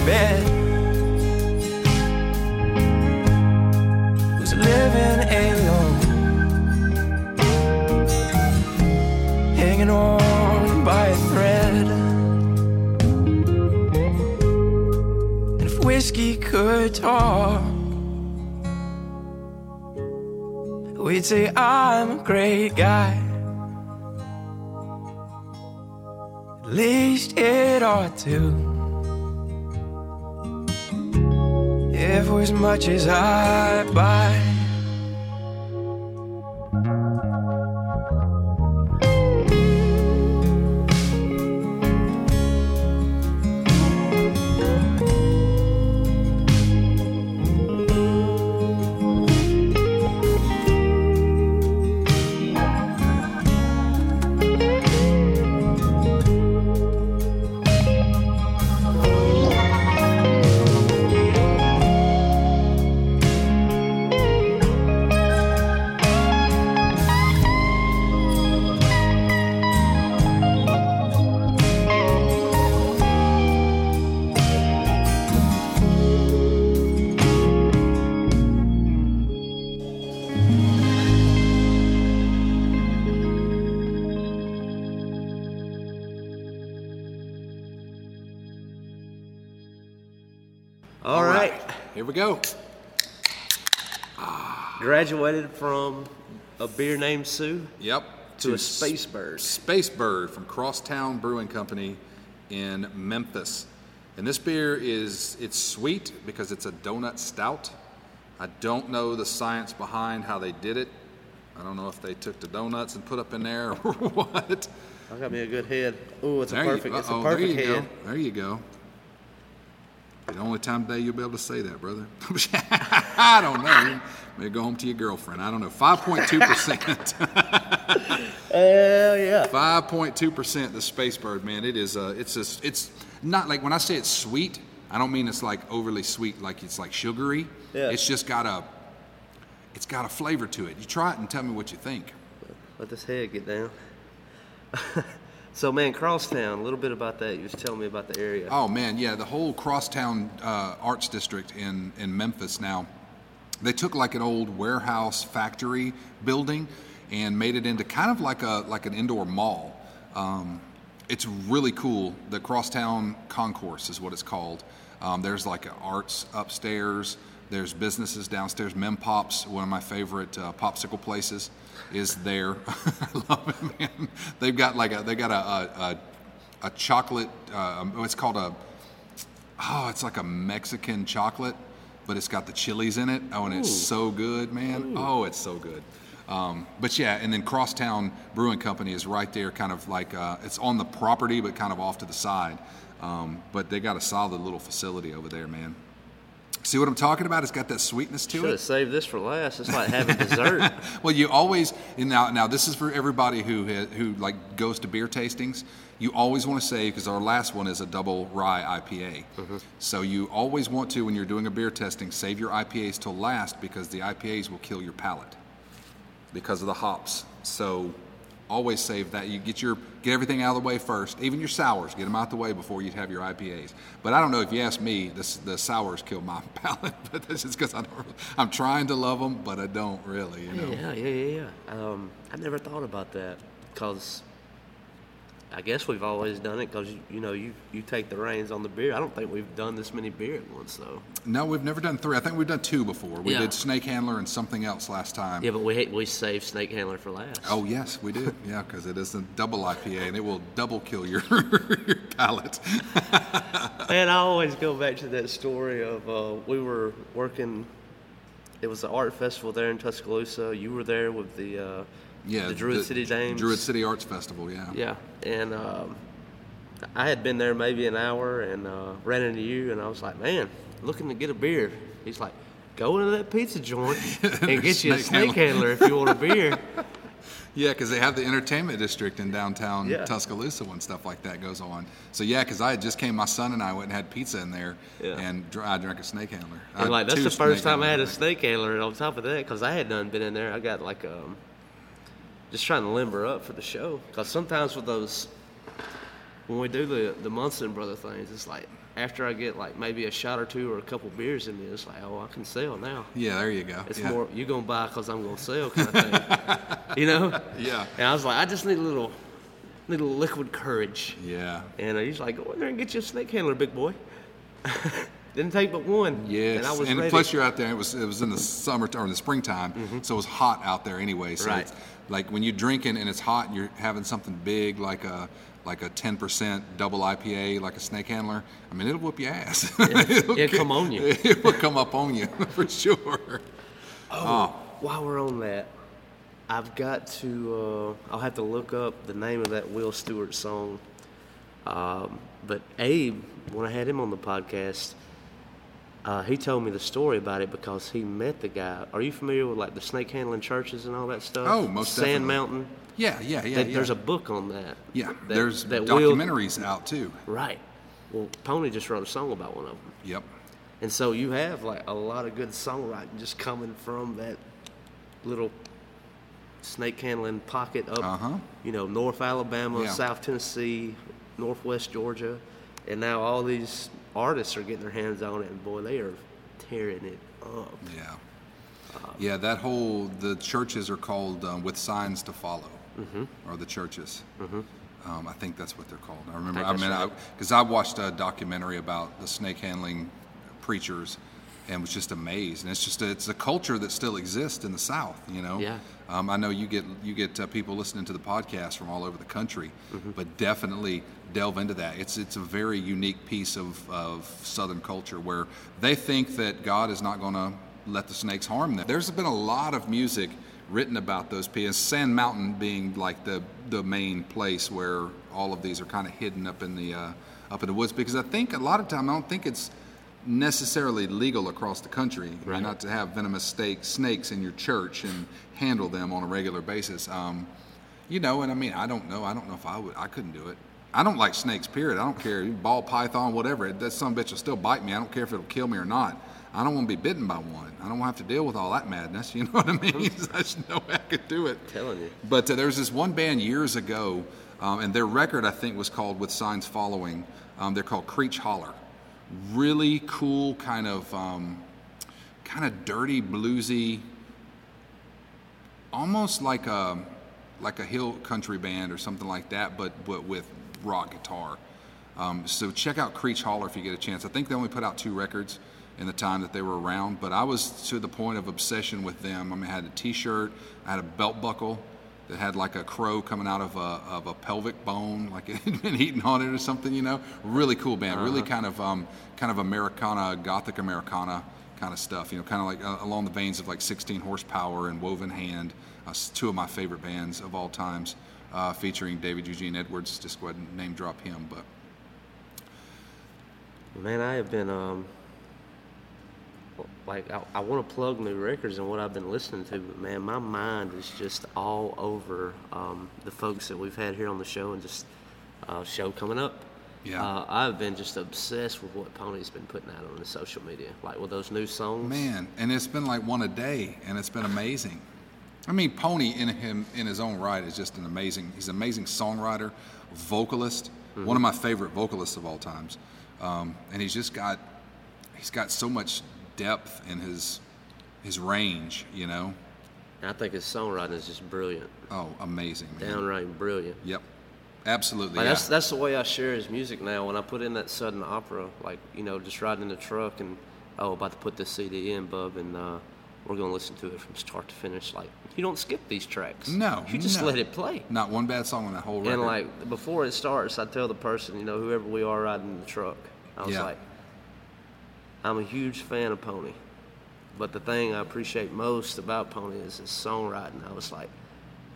bed who's living alone, hanging on by a thread. And if whiskey could talk, we'd say I'm a great guy. At least it ought to. As I buy. Graduated from a beer named Sue Yep. to a space bird. Space Bird from Crosstown Brewing Company in Memphis. And this beer is it's sweet because it's a donut stout. I don't know the science behind how they did it. I don't know if they took the donuts and put up in there or what. I got me a good head. Oh, it's a you- perfect. It's a there perfect you head. Go. There you go. The only time today you'll be able to say that, brother. I don't know. Maybe go home to your girlfriend. I don't know. 5.2%. Hell yeah. 5.2% the Space Bird, man. It is, uh, it's just, it's not like, when I say it's sweet, I don't mean it's like overly sweet, like it's like sugary. Yeah. It's just got a, it's got a flavor to it. You try it and tell me what you think. Let this head get down. so man, Crosstown. A little bit about that. You was telling me about the area. Oh man, yeah, the whole Crosstown uh, Arts District in in Memphis now. They took like an old warehouse factory building and made it into kind of like a like an indoor mall. Um, it's really cool. The Crosstown Concourse is what it's called. Um, there's like arts upstairs. There's businesses downstairs. Mem Pops, one of my favorite uh, popsicle places, is there. I love it, man. They've got like a they got a a, a, chocolate. Uh, it's called a oh, it's like a Mexican chocolate, but it's got the chilies in it. Oh, and it's so good, man. Oh, it's so good. Um, but yeah, and then Crosstown Brewing Company is right there, kind of like uh, it's on the property, but kind of off to the side. Um, but they got a solid little facility over there, man. See what I'm talking about? It's got that sweetness to Should it. have saved this for last. It's like having dessert. Well, you always now now this is for everybody who who like goes to beer tastings. You always want to save because our last one is a double rye IPA. Mm-hmm. So you always want to when you're doing a beer testing save your IPAs till last because the IPAs will kill your palate because of the hops. So Always save that. You get your get everything out of the way first. Even your sours, get them out the way before you have your IPAs. But I don't know if you ask me, the, the sours kill my palate. But that's just because don't. I'm trying to love them, but I don't really. You know. Yeah, yeah, yeah, yeah. Um, I never thought about that because I guess we've always done it because you, you know you you take the reins on the beer. I don't think we've done this many beer at once though. No, we've never done three. I think we've done two before. We Yeah. did Snake Handler and something else last time. Yeah, but we we saved Snake Handler for last. Oh yes, we did. Yeah, because it is a double IPA and it will double kill your, your palate. Man, I always go back to that story of uh, we were working. It was the art festival there in Tuscaloosa. You were there with the uh, Yeah, the Druid City Dames. Druid City Arts Festival. Yeah. Yeah, and um, I had been there maybe an hour and uh, ran into you, and I was like, "Man, looking to get a beer." He's like, "Go into that pizza joint and get you a Snake snake handler if you want a beer." Yeah, because they have the entertainment district in downtown Yeah. Tuscaloosa when stuff like that goes on. So yeah, because I had just came, my son and I went and had pizza in there, Yeah. and dr- I drank a snake handler. And like that's the first time I had a snake handler, and on top of that, because I had none been in there, I got like um, just trying to limber up for the show. Because sometimes with those, when we do the the Munson brother things, it's like after I get like maybe a shot or two or a couple beers in me, it's like oh I can sell now. Yeah, there you go. It's yeah. more you're gonna buy because I'm gonna sell kind of thing, you know? Yeah. And I was like, I just need a little, need a little liquid courage. Yeah. And he's like, go in there and get you a snake handler, big boy. Didn't take but one. Yes, And I was and plus you're out there. It was it was in the summer or in the springtime, so it was hot out there anyway. So Mm-hmm. Right. It's like when you're drinking and it's hot and you're having something big like a like a 10% double IPA, like a snake handler. I mean, it'll whoop your ass. it'll, it'll come on you. It will come up on you for sure. Oh while we're on that, I've got to. Uh, I'll have to look up the name of that Will Stewart song. Um, but Abe, when I had him on the podcast, uh, he told me the story about it because he met the guy. Are you familiar with like the snake handling churches and all that stuff? Oh, most Sand definitely. Mountain. Yeah, yeah, yeah. That- yeah. There's a book on that. yeah. That- there's that Will- documentaries out too. Right. Well, Pony just wrote a song about one of them. Yep. And so you have like a lot of good songwriting just coming from that little snake handling pocket up, Uh-huh. you know, North Alabama, Yeah. South Tennessee, Northwest Georgia, and now all these artists are getting their hands on it, and boy, they are tearing it up. Yeah. Yeah, that whole the churches are called um, with signs to follow, Mm-hmm. or the churches. Um, I think that's what they're called. I remember. I, that's mean, right. because I, watched a documentary about the snake handling preachers, and was just amazed. And it's just a, it's a culture that still exists in the South. You know. Yeah. Um, I know you get you get uh, people listening to the podcast from all over the country, Mm-hmm. but definitely delve into that. It's it's a very unique piece of, of Southern culture where they think that God is not going to let the snakes harm them. There's been a lot of music written about those pieces. Sand Mountain being like the the main place where all of these are kind of hidden up in the uh, up in the woods because I think a lot of time I don't think it's necessarily legal across the country I mean, Right. not to have venomous snake, snakes in your church and handle them on a regular basis. Um, you know, and I mean, I don't know. I don't know if I would. I couldn't do it. I don't like snakes. Period. I don't care. Ball python, whatever. That some bitch will still bite me. I don't care if it'll kill me or not. I don't want to be bitten by one. I don't want to have to deal with all that madness. You know what I mean? There's no way I could do it. telling you. But uh, there was this one band years ago, um, and their record I think was called "With Signs Following." Um, they're called Creech Holler. Really cool, kind of, um, kind of dirty, bluesy, almost like a like a hill country band or something like that, but but with rock guitar. Um, so check out Creech Holler if you get a chance. I think they only put out two records in the time that they were around, but I was to the point of obsession with them. I mean, I had a T-shirt, I had a belt buckle that had like a crow coming out of a, of a pelvic bone, like it had been eaten on it or something. You know, really cool band, really kind of um, kind of Americana, Gothic Americana kind of stuff. You know, kind of like uh, along the veins of like 16 horsepower and Woven Hand, uh, two of my favorite bands of all times, uh, featuring David Eugene Edwards. Just go ahead and name drop him, but Man, I have been um like I, I want to plug new records and what I've been listening to, but man, my mind is just all over um, the folks that we've had here on the show and just uh, show coming up. Yeah. uh, I've been just obsessed with what Pony's been putting out on the social media, like with those new songs. man, and it's been like one a day, and it's been amazing. I mean, Pony in him in his own right is just an amazing. He's an amazing songwriter, vocalist, one of my favorite vocalists of all times, um, and he's just got he's got so much depth in his his range. You know, I think his songwriting is just brilliant, oh, amazing, man. downright brilliant. Yep, absolutely. Like yeah. that's that's the way I share his music now. When I put in that sudden opera, like you know, just riding in the truck and oh, about to put this CD in, bub, and uh, we're gonna listen to it from start to finish. Like you don't skip these tracks. No, you just no. let it play. Not one bad song on that whole record. And like before it starts, I tell the person, you know, whoever we are riding in the truck, I was Yeah. like, I'm a huge fan of Pony, but the thing I appreciate most about Pony is his songwriting. I was like,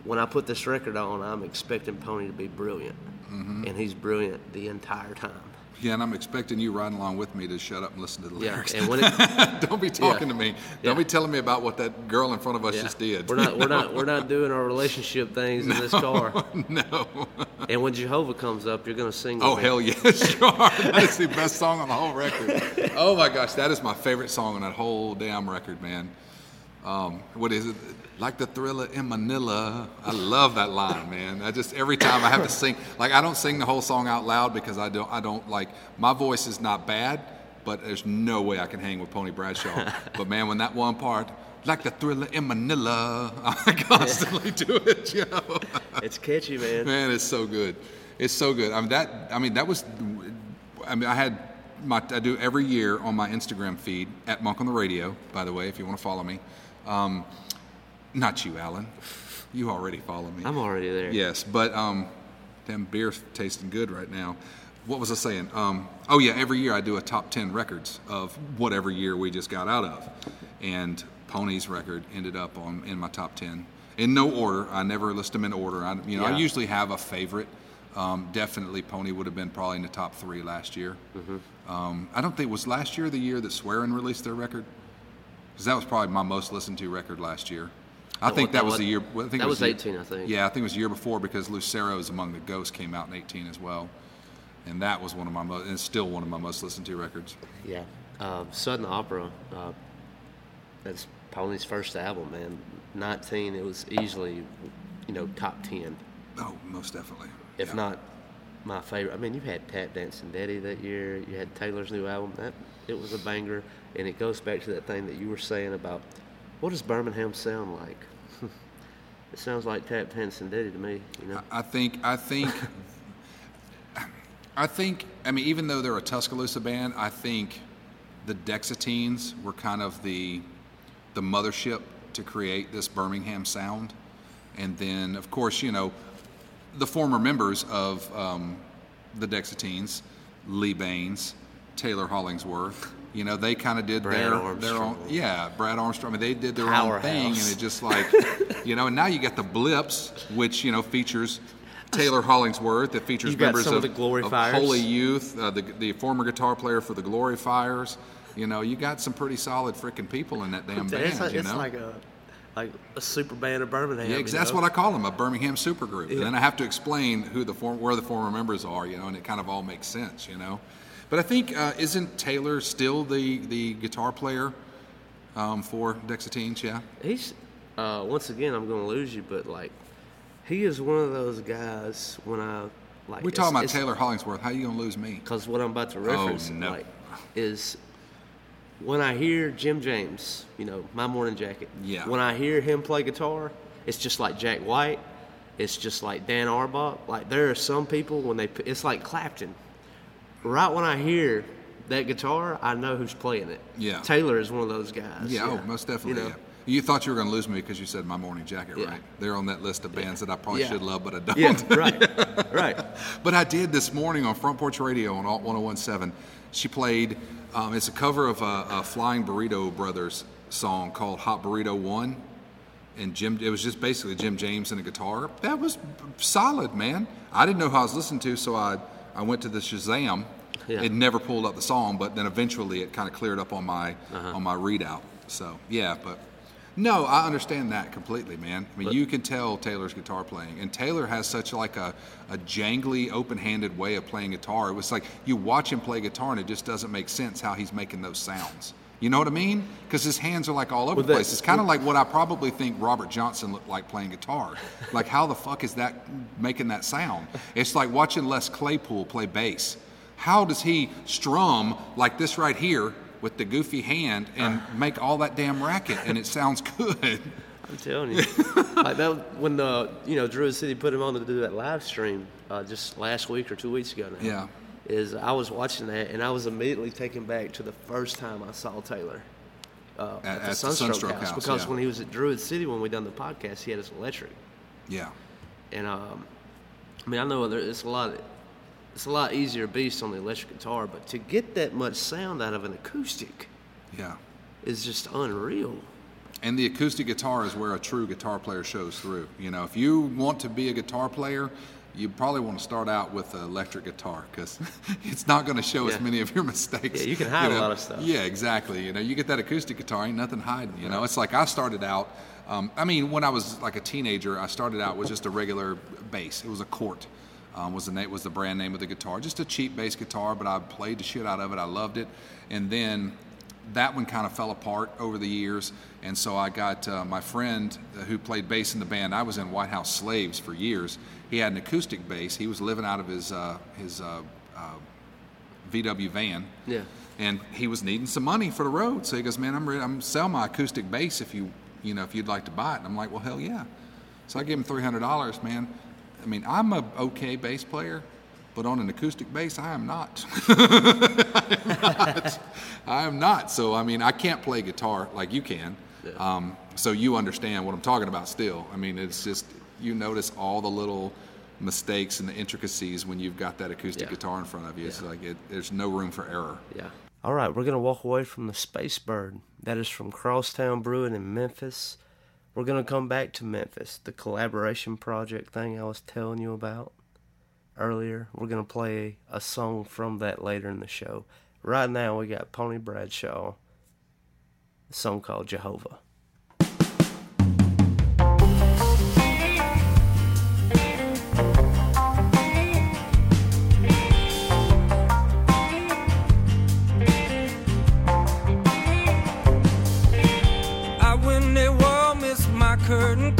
when I put this record on, I'm expecting Pony to be brilliant, Mm-hmm. and he's brilliant the entire time. Yeah, and I'm expecting you riding along with me to shut up and listen to the Yeah, lyrics. and when it, Don't be talking Yeah. to me. Yeah. Don't be telling me about what that girl in front of us yeah, just did. we're not we're not we're not doing our relationship things in this car. no. And when Jehovah comes up, you're gonna sing. Oh hell yes, you are. That's the best song on the whole record. Oh my gosh, that is my favorite song on that whole damn record, man. Um, what is it? Like the thriller in Manila. I love that line, man. I just every time I have to sing, like I don't sing the whole song out loud because I don't. I don't like my voice is not bad, but there's no way I can hang with Pony Bradshaw. but man, when that one part, like the thriller in Manila, I constantly do it, you know. It's catchy, man. Man, it's so good. It's so good. I mean that. I mean that was. I mean I had my. I do every year on my Instagram feed at Monk on the Radio. By the way, if you want to follow me, um, not you, Alan. You already follow me. I'm already there. Yes, but um, damn beer's tasting good right now. What was I saying? Um, oh yeah, every year I do a top ten records of whatever year we just got out of, and Pony's record ended up on in my top ten in no order. I never list them in order. I, you know, I usually have a favorite. Um, definitely, Pony would have been probably in the top three last year. Mm-hmm. Um, I don't think was last year the year that Swearin released their record, because that was probably my most listened to record last year. I think that that was wa- the year. well, I think that it was the- 18, I think. Yeah, I think it was the year before because Lucero's Among the Ghosts came out in 18 as well, and that was one of my most, and still one of my most listened to records. Yeah. Uh, Sudden Opera, uh, that's Pony's first album, man. 19, it was easily, you know, top 10, Oh, most definitely. if Yeah. not my favorite. I mean, you had Tap Dancing Daddy that year, you had Taylor's new album. That It was a banger, and it goes back to that thing that you were saying about what does Birmingham sound like? it sounds like Tap Dancing Daddy to me, you know? I think I think I think I mean even though they're a Tuscaloosa band, I think the Dexateens were kind of the the mothership to create this Birmingham sound, and then of course you know the former members of um, the Dexateens, Lee Bains, Taylor Hollingsworth. You know, they kind of did Brad their their own, yeah, Brad Armstrong. I mean, they did their own thing, and it just like, you know. And now you got the Blips, which you know features Taylor Hollingsworth. That features You've members of of, the Glory of. Holy Youth, uh, the the former guitar player for the Glory Fires. You know, you got some pretty solid freaking people in that damn band. it's like, you it's know. like a like a super band of Birmingham. Yeah, you that's know? what I call them, a Birmingham supergroup. Yeah. And then I have to explain who the form, where the former members are, you know, and it kind of all makes sense, you know. But I think uh, isn't Taylor still the the guitar player um, for Dexateens? Yeah. He's uh, once again I'm going to lose you, but like he is one of those guys when I like. We're talking about Taylor Hollingsworth. How you gonna lose me? because what I'm about to reference Oh, no. like is when I hear Jim James, you know, My Morning Jacket. Yeah. When I hear him play guitar, it's just like Jack White. It's just like Dan Auerbach. Like there are some people when they, it's like Clapton. Right when I hear that guitar, I know who's playing it. Yeah. Taylor is one of those guys. Yeah, oh, most definitely. You yeah. You thought you were gonna lose me because you said my morning jacket, Yeah. right? They're on that list of bands that I probably Yeah. should love, but I don't. Yeah, right, right. But I did this morning on Front Porch Radio on Alt 1017. She played, um, it's a cover of a, a Flying Burrito Brothers song called Hot Burrito One. And Jim, it was just basically Jim James and a guitar. That was solid, man. I didn't know who I was listening to, so I, I went to the Shazam. Yeah. It never pulled up the song, but then eventually it kind of cleared up on my Uh-huh. on my readout. So yeah, but no, I understand that completely, man. I mean, But- you can tell Taylor's guitar playing, and Taylor has such like a, a jangly, open-handed way of playing guitar. It was like you watch him play guitar, and it just doesn't make sense how he's making those sounds. You know what I mean? Because his hands are like all over Well, the place. It's kind of like what I probably think Robert Johnson looked like playing guitar. like, how the fuck is that making that sound? It's like watching Les Claypool play bass. How does he strum like this right here with the goofy hand and make all that damn racket and it sounds good? I'm telling you, like that when the you know Druid City put him on to do that live stream uh, just last week or two weeks ago now. Yeah. Is I was watching that and I was immediately taken back to the first time I saw Taylor uh, At- at, the at Sunstroke, Sunstroke House, House, because yeah. when he was at Druid City when we done the podcast he had his electric Yeah. and um, I mean I know there, it's a lot it's a lot easier beast on the electric guitar but to get that much sound out of an acoustic Yeah. is just unreal. And the acoustic guitar is where a true guitar player shows through. You know, if you want to be a guitar player, you probably want to start out with an electric guitar because it's not going to show as many of your mistakes. Yeah, you can hide a know? lot of stuff. Yeah, exactly. You know, you get that acoustic guitar, ain't nothing hiding. You know, it's like I started out. Um, I mean, when I was like a teenager, I started out with just a regular bass. It was a Cort. Um, was the name was the brand name of the guitar, just a cheap bass guitar, but I played the shit out of it. I loved it, and then that one kind of fell apart over the years, and so I got uh, my friend uh, who played bass in the band. I was in White House Slaves for years. He had an acoustic bass. He was living out of his uh, his uh, uh, VW van. Yeah. And he was needing some money for the road, so he goes, "Man, I'm ready. I'm sell my acoustic bass if you you know if you'd like to buy it." And I'm like, "Well, hell yeah!" So I gave him three hundred dollars, man. I mean, I'm a okay bass player, but on an acoustic bass, I am not. I am not. So I mean, I can't play guitar like you can. Um, so you understand what I'm talking about. Still, I mean, it's just you notice all the little mistakes and the intricacies when you've got that acoustic Yeah. guitar in front of you. It's like it, there's no room for error. Yeah. All right, we're gonna walk away from the Space Bird. That is from Crosstown Brewing in Memphis. We're gonna come back to Memphis, the collaboration project thing I was telling you about earlier. We're gonna play a song from that later in the show. Right now, we got Pony Bradshaw, a song called Jehovah. Curtain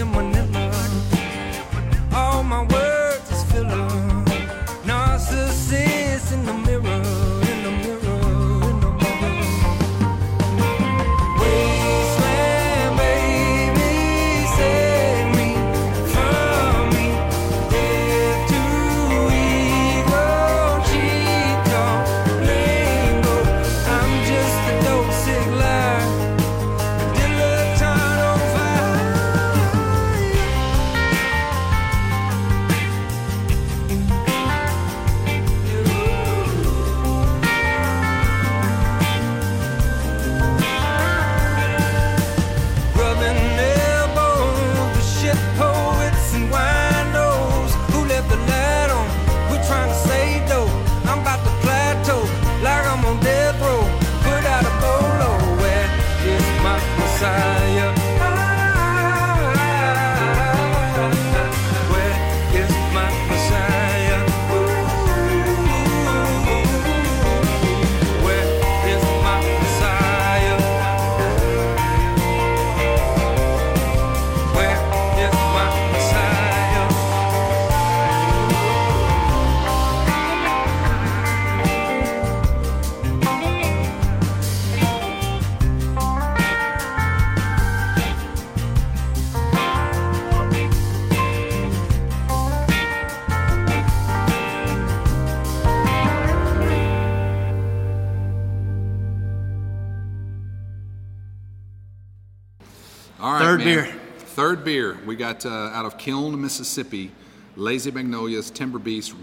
in Manila. Third man. beer. Third beer. We got uh, out of Kiln, Mississippi, Lazy Magnolias Timber Beast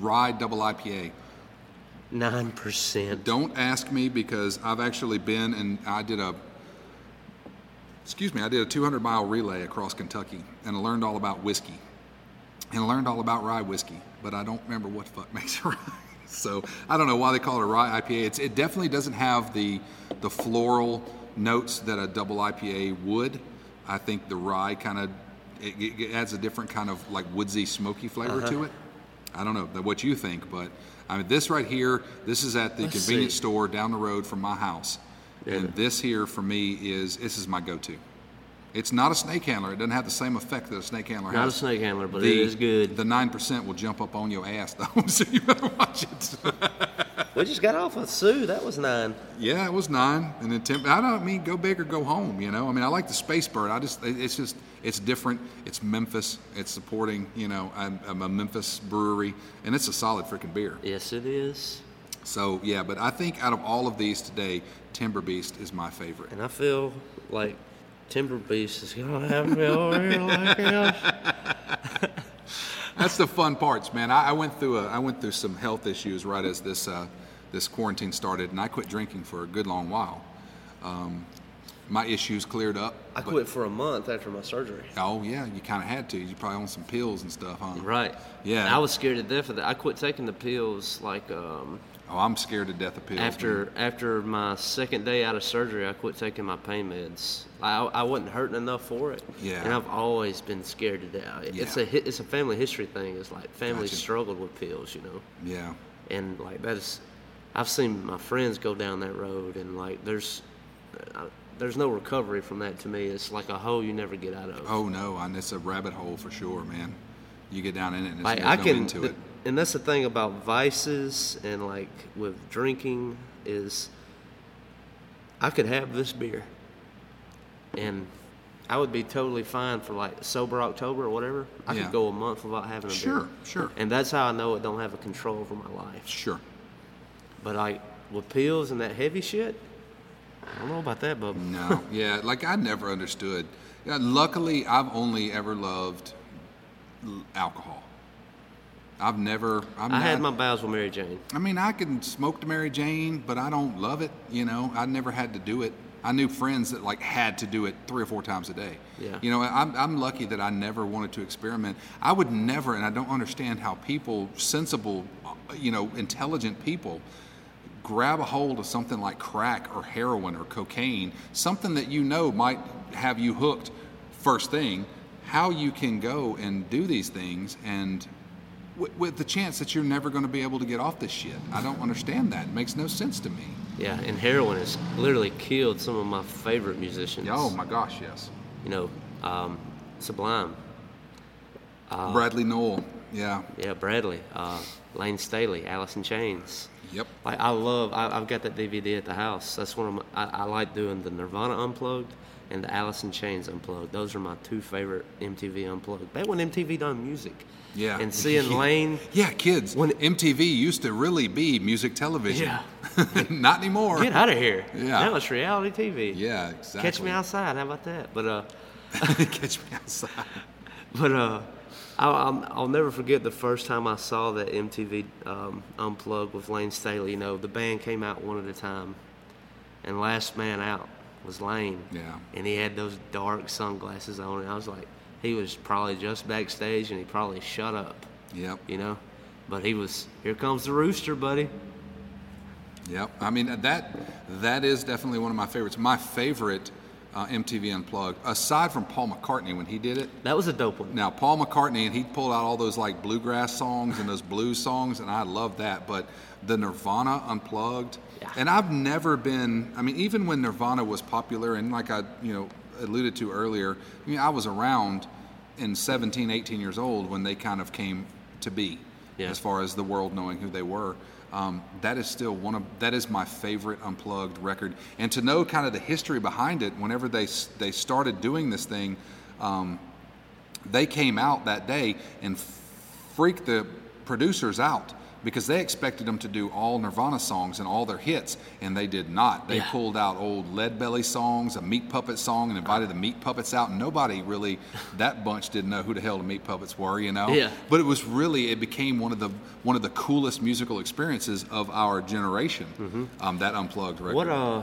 Rye Double IPA. Nine percent. Don't ask me because I've actually been and I did a excuse me, I did a 200 mile relay across Kentucky and I learned all about whiskey and I learned all about rye whiskey, but I don't remember what the fuck makes it rye. So I don't know why they call it a rye IPA. It's, it definitely doesn't have the the floral notes that a double IPA would. I think the rye kind of it, it adds a different kind of like woodsy, smoky flavor to uh-huh. it. I don't know what you think, but I mean this right here. This is at the Let's convenience see. store down the road from my house, Yeah. and this here for me is this is my go-to. It's not a snake handler. It doesn't have the same effect that a snake handler Not a has. snake handler, but the, it is good. The nine percent will jump up on your ass though, so you better watch it. we just got off with Sue. That was nine. yeah, it was nine, and then ten. I don't mean go big or go home. You know, I mean I like the Space Bird. I just it's just it's different. It's Memphis. It's supporting. You know, I'm, I'm a Memphis brewery, and it's a solid freaking beer. Yes, it is. So yeah, but I think out of all of these today, Timber Beast is my favorite. And I feel like Timber Beast is gonna have me over here like this. That's the fun parts, man. I, I went through a, I went through some health issues right as this uh, this quarantine started, and I quit drinking for a good long while. Um, my issues cleared up. I but- quit for a month after my surgery. Oh yeah, you kind of had to. You probably on some pills and stuff, huh? Right. Yeah. And I was scared to death of that. I quit taking the pills like um, Oh, I'm scared to death of pills. man. after after my second day out of surgery. I quit taking my pain meds. I, I wasn't hurting enough for it. Yeah. And I've always been scared to death. It's Yeah. a it's a family history thing. It's like families Gotcha. struggled with pills, you know. Yeah. and like that is i've seen my friends go down that road and like there's uh, there's no recovery from that to me it's like a hole you never get out of Oh no, and it's a rabbit hole for sure, man. You get down in it, and it's, like i no can end to it. and that's the thing about vices and like with drinking is i could have this beer and I would be totally fine for like sober October or whatever. I Yeah. could go a month without having a Sure, beer. sure. sure. And that's how I know it don't have a control over my life. Sure. But like with pills and that heavy shit, I don't know about that, bub. No, yeah, like I never understood. Yeah, luckily, I've only ever loved alcohol. I've never. I'm I had my not- with Mary Jane. I mean, I can smoke the Mary Jane, but I don't love it. You know, I never had to do it. I knew friends that like had to do it three or four times a day. Yeah. You know, I'm, I'm lucky that I never wanted to experiment. I would never, and I don't understand how people, sensible, uh, you know, intelligent people, grab a hold of something like crack or heroin or cocaine, something that you know might have you hooked first thing, how you can go and do these things and with, with the chance that you're never going to be able to get off this shit. I don't understand that. It makes no sense to me. Yeah, and heroin has literally killed some of my favorite musicians. Oh my gosh, yes. You know, um, Sublime. Uh, Bradley Nowell. Yeah. Yeah, Bradley. Uh, Layne Staley, Alice in Chains. Yep. Like I love, I, I've got that DVD at the house. That's one of my. I, I like doing the Nirvana unplugged and the Alice in Chains unplugged. Those are my two favorite MTV unplugged. Back when MTV done music. Yeah. And seeing Layne. Yeah, kids. When- MTV used to really be music television. Yeah. Not anymore. Get out of here. Yeah. Now it's reality TV. Yeah, exactly. Catch me outside. How about that? But uh, Catch me outside. but uh, I'll, I'll, never forget the first time I saw that MTV um, unplugged with Layne Staley. You know, the band came out one at a time, and last man out was Layne. Yeah. And he had those dark sunglasses on, and I was like, he was probably just backstage, and he probably shut up. Yep. You know, but he was. Here comes the rooster, buddy. Yep. I mean that that is definitely one of my favorites. My favorite uh, MTV Unplugged, aside from Paul McCartney when he did it. That was a dope one. Now Paul McCartney and he pulled out all those like bluegrass songs and those blues songs, and I love that. But the Nirvana Unplugged, Yeah. and I've never been. I mean, even when Nirvana was popular, and like I you know alluded to earlier, I mean, I was around in 17, 18 years old when they kind of came to be, Yeah. as far as the world knowing who they were. Um, that is still one of that is my favorite unplugged record, and to know kind of the history behind it. Whenever they they started doing this thing, um, they came out that day and freaked the producers out because they expected them to do all Nirvana songs and all their hits, and they did not. They Yeah. pulled out old Lead Belly songs, a Meat Puppet song, and invited the Meat Puppets out. And nobody really, that bunch didn't know who the hell the Meat Puppets were, you know. Yeah. But it was really, it became one of the one of the coolest musical experiences of our generation. Um, that unplugged record. What uh,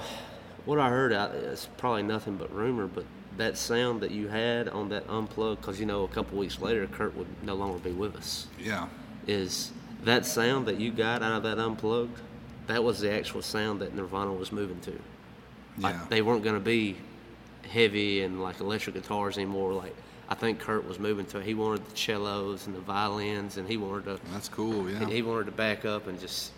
what I heard out it's probably nothing but rumor, but that sound that you had on that unplugged, because you know a couple weeks later Kurt would no longer be with us. yeah. Is that sound that you got out of that unplugged? That was the actual sound that Nirvana was moving to. Like Yeah. they weren't going to be heavy and like electric guitars anymore. Like I think Kurt was moving to. He wanted the cellos and the violins, and he wanted to. That's cool. Yeah. He wanted to back up and just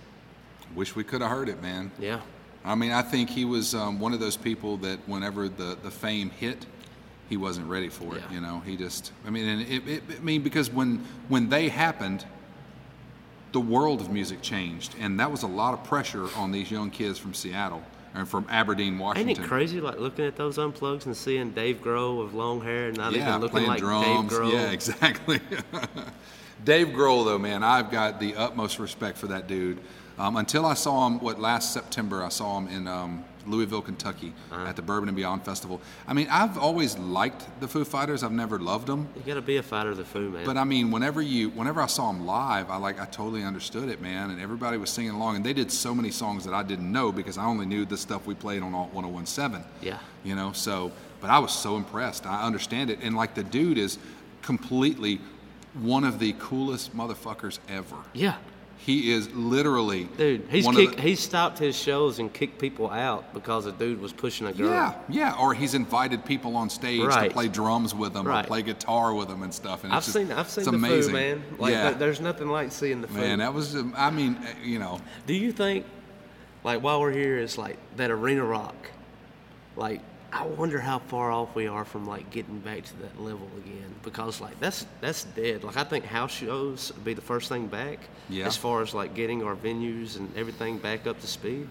Wish we could have heard it, man. yeah. I mean, I think he was um, one of those people that whenever the, the fame hit, he wasn't ready for it. Yeah. You know, he just. I mean, and it, it, I mean, because when when they happened, the world of music changed, and that was a lot of pressure on these young kids from Seattle and from Aberdeen, Washington. Ain't it crazy, like looking at those unplugs and seeing Dave Grohl with long hair and not Yeah, even looking playing like drums. Dave Grohl? Yeah, exactly. Dave Grohl, though, man, I've got the utmost respect for that dude. Um, until I saw him, what last September, I saw him in um, Louisville, Kentucky, Uh-huh. at the Bourbon and Beyond Festival. I mean, I've always liked the Foo Fighters. I've never loved them, You gotta be a fighter of the Foo, man. but I mean, whenever you, whenever I saw them live, I like, I totally understood it, man. And everybody was singing along, and they did so many songs that I didn't know because I only knew the stuff we played on Alt 1017 yeah. you know so but i was so impressed i understand it and like the dude is completely one of the coolest motherfuckers ever Yeah. He is literally Dude, he's kicked, the, he stopped his shows and kicked people out because a dude was pushing a girl. yeah yeah or he's invited people on stage Right. to play drums with him or Right. play guitar with him and stuff and I've it's just, seen I've seen it's the amazing Foo, man. Like yeah there's nothing like seeing the Foo. man that was um, i mean uh, you know Do you think, like while we're here, it's like that arena rock? Like I wonder how far off we are from like getting back to that level again because like that's that's dead. Like I think house shows would be the first thing back Yeah. as far as like getting our venues and everything back up to speed.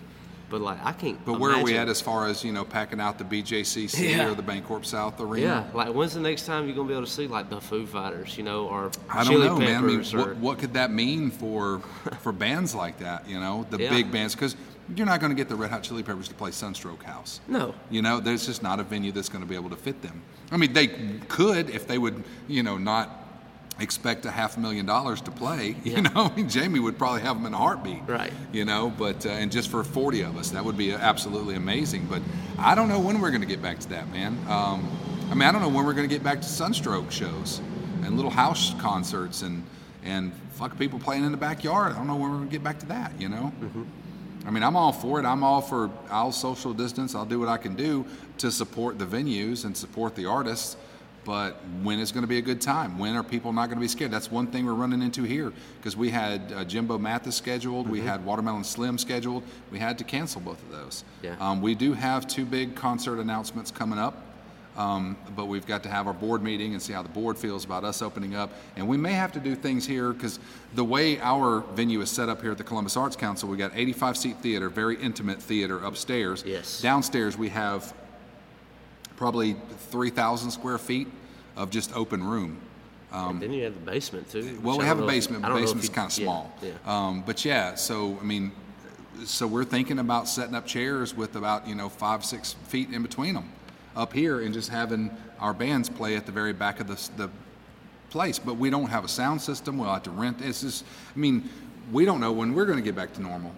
But like I can't. but where are we at as far as you know packing out the bjcc Yeah. or the bancorp south arena Yeah, like when's the next time you're gonna be able to see like the Foo Fighters, you know, or I don't Chili know, man. I mean, Peppers, or what, what could that mean for for bands like that? You know, the Yeah. big bands, because you're not going to get the Red Hot Chili Peppers to play Sunstroke House. no, You know, there's just not a venue that's going to be able to fit them. I mean, they could if they would, you know, not expect a half a million dollars to play. Yeah. You know, I mean, Jamie would probably have them in a heartbeat. Right. You know, but uh, and just for 40 of us, that would be absolutely amazing. But I don't know when we're going to get back to that, man. Um, I mean, I don't know when we're going to get back to Sunstroke shows and little house concerts and and fuck people playing in the backyard. I don't know when we're going to get back to that. You know. I mean, I'm all for it. I'm all for I'll social distance. I'll do what I can do to support the venues and support the artists. But when is going to be a good time? When are people not going to be scared? That's one thing we're running into here because we had uh, Jimbo Mathus scheduled, we had Watermelon Slim scheduled. We had to cancel both of those. Yeah. Um, we do have two big concert announcements coming up. Um, but we've got to have our board meeting and see how the board feels about us opening up. And we may have to do things here because the way our venue is set up here at the Columbus Arts Council, we got 85 seat theater, very intimate theater upstairs. Yes. Downstairs, we have probably 3,000 square feet of just open room. and then you have the basement too. Well, we have a if- basement, I but if basement's kind of yeah, small. Yeah. Um, but yeah, so I mean, so we're thinking about setting up chairs with about you know five six feet in between them up here, and just having our bands play at the very back of the the place. But we don't have a sound system. We'll have to rent. It's just, I mean. We don't know when we're going to get back to normal.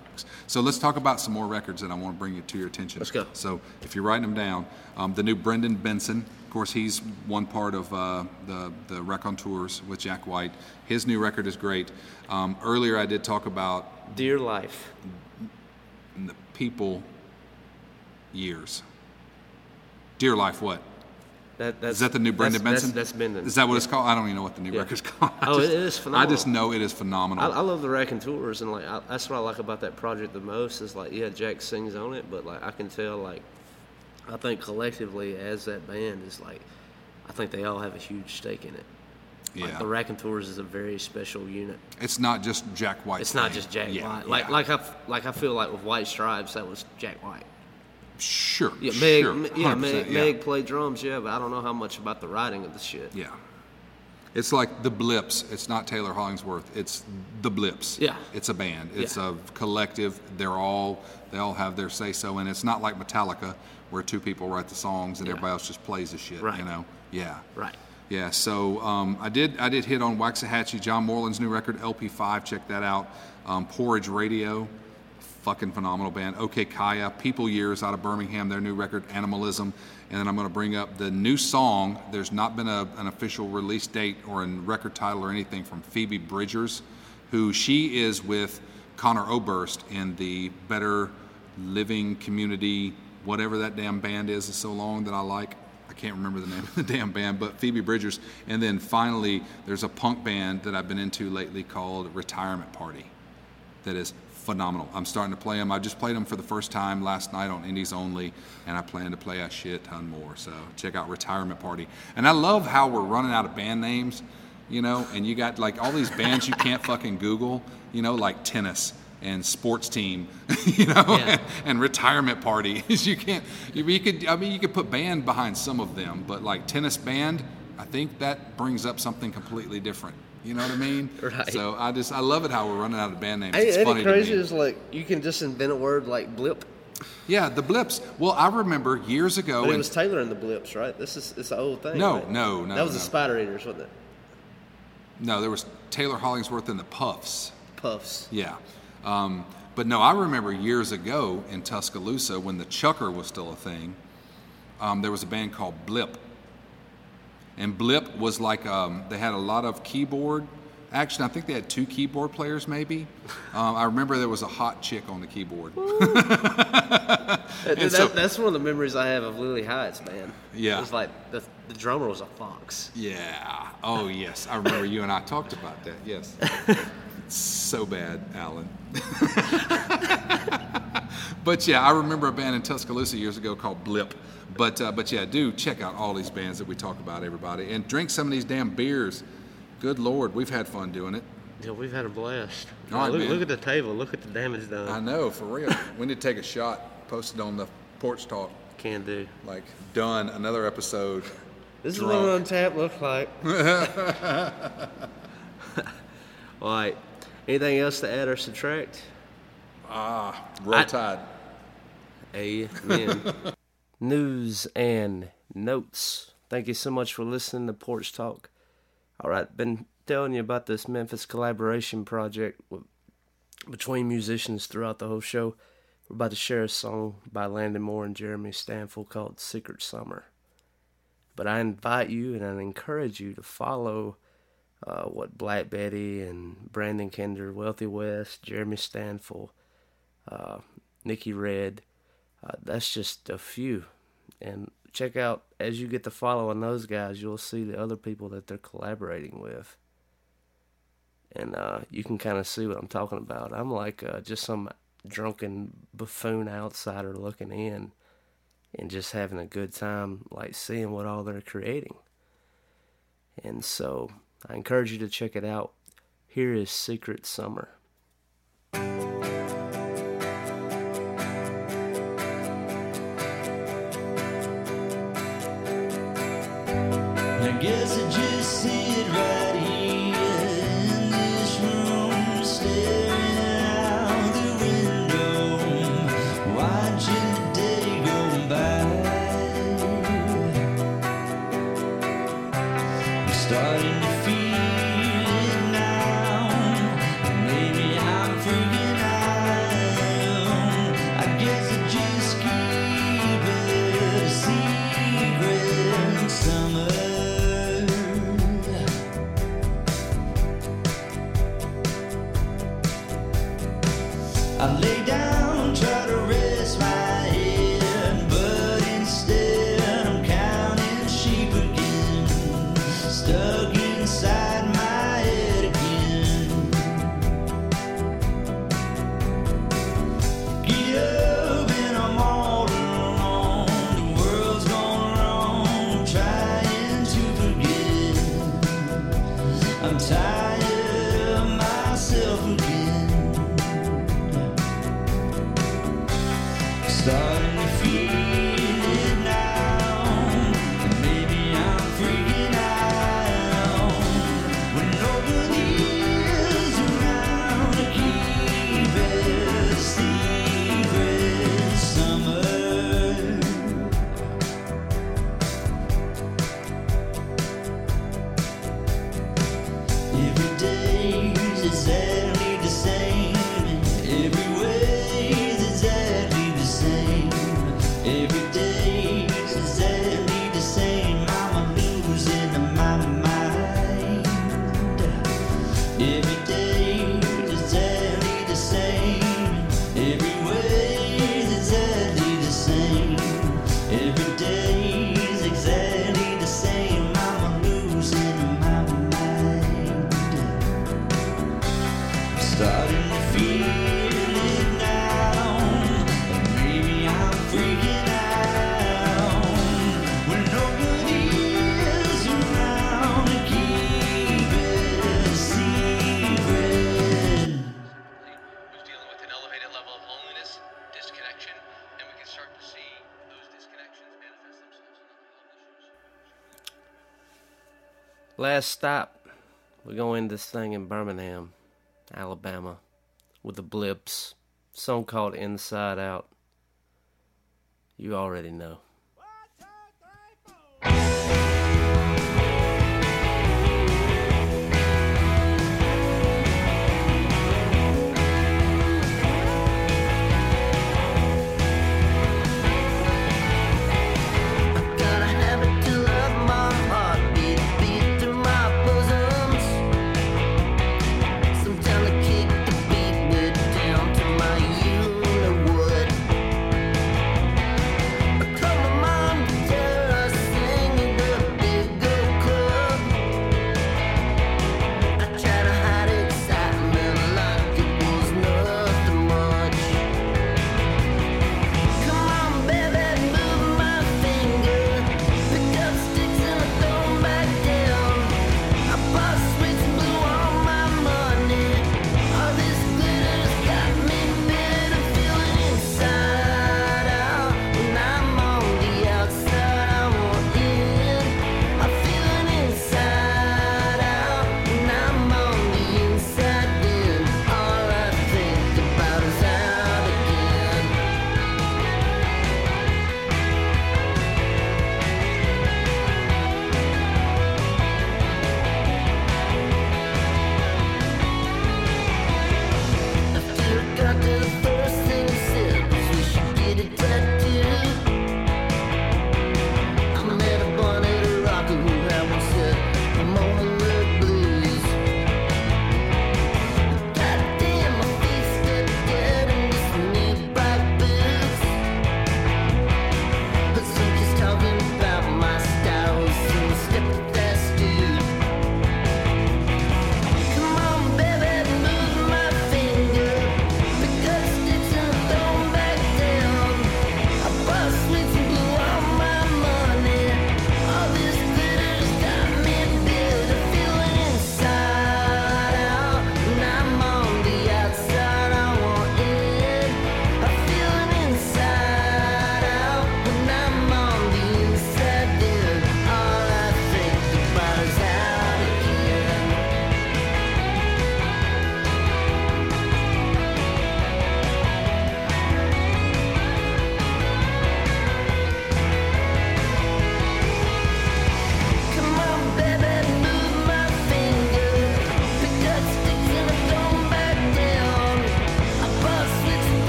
So let's talk about some more records that I want to bring you to your attention. Let's go. So if you're writing them down, um, the new Brendan Benson, of course, he's one part of uh, the the Raconteurs with Jack White. His new record is great. Um, earlier, I did talk about Dear life. the people years. Dear Life, what? That, that's, Is that the new Brendan that's, Benson? That's, that's Brendan. Is that what it's called? I don't even know what the new Yeah. record's called. I Oh, it just- is I just know it is phenomenal. I, I love the Raconteurs, and like I, that's what I like about that project the most. Is like, yeah, Jack sings on it, but like I can tell, like, I think collectively as that band is like, I think they all have a huge stake in it. Like yeah. the Raconteurs is a very special unit. it's not just Jack White. It's not just Jack yeah, White. Like yeah. like I like I feel like with White Stripes that was Jack White. Sure. Yeah, Meg. sure, M- yeah, Meg, yeah. Meg played drums. Yeah, but I don't know how much about the writing of the shit. Yeah. It's like the Blips. It's not Taylor Hollingsworth. It's the Blips. Yeah. It's a band. It's Yeah. a collective. They're all they all have their say so, and it's not like Metallica where two people write the songs and Yeah. everybody else just plays the shit. Right. You know. Yeah. Right. Yeah, so um, I did I did hit on Waxahatchee, John Moreland's new record, LP5. Check that out. Um, Porridge Radio, fucking phenomenal band. Okay Kaya, People Years out of Birmingham, their new record, Animalism. And then I'm going to bring up the new song. There's not been a, an official release date or a record title or anything from Phoebe Bridgers, who she is with Conor Oberst in the Better Living Community, whatever that damn band is, is so long that I like. I can't remember the name of the damn band, but Phoebe Bridgers. And then finally, there's a punk band that I've been into lately called Retirement Party that is phenomenal. I'm starting to play them. I just played them for the first time last night on Indies Only, and I plan to play a shit ton more. So check out Retirement Party. And I love how we're running out of band names, you know, and you got like all these bands you can't fucking Google, you know, like tennis and sports team, you know, Yeah. and, and retirement party. you can't, you, you could, I mean, you could put band behind some of them, but like tennis band, I think that brings up something completely different. You know what I mean? Right. So I just I love it how we're running out of band names. Hey, it's ain't funny it to crazy? me. Is like you can just invent a word like blip. Yeah, the blips. Well, I remember years ago. But it was Taylor and the blips, right? This is it's the old thing. No, right? no, no, That was the. Spider Eaters, wasn't it? no, there was Taylor Hollingsworth and the Puffs. Puffs. Yeah. Um, but no, I remember years ago in Tuscaloosa when the Chukker was still a thing. Um, there was a band called Blip, and Blip was like um, they had a lot of keyboard action. I think they had two keyboard players, maybe. Um, I remember there was a hot chick on the keyboard. That- that- so- that's one of the memories I have of Lilly Hiatt, man. Yeah. It's like the, the drummer was a fox. Yeah. Oh, yes. I remember you and I talked about that. Yes. so bad, Alan. but yeah, I remember a band in Tuscaloosa years ago called Blip. But uh, but yeah, do check out all these bands that we talk about, everybody, and drink some of these damn beers. Good lord, we've had fun doing it. Yeah, we've had a blast. All right, look, look at the table. Look at the damage done. I know, for real. we need to take a shot, post it on the porch talk. Can do. Like done, another episode. This Drunk. is what an untapped looks like. All right. Anything else to add or subtract? Ah, roll I- tide. Amen. News and notes. Thank you so much for listening to Porch Talk. All right, been telling you about this Memphis collaboration project with, between musicians throughout the whole show. We're about to share a song by Landon Moore and Jeremy Stanfield called Secret Summer. But I invite you and I encourage you to follow uh, what Black Betty and Brandon Kinder, Wealthy West, Jeremy Stanfield, uh, Nikki Red. Uh, that's just a few. And check out, as you get to follow on those guys, you'll see the other people that they're collaborating with. And uh, you can kind of see what I'm talking about. I'm like uh, just some drunken buffoon outsider looking in and just having a good time, like seeing what all they're creating. And so I encourage you to check it out. Here is Secret Summer. last stop, we're going to this thing in Birmingham, Alabama, with the Blips. Song called Inside Out. You already know.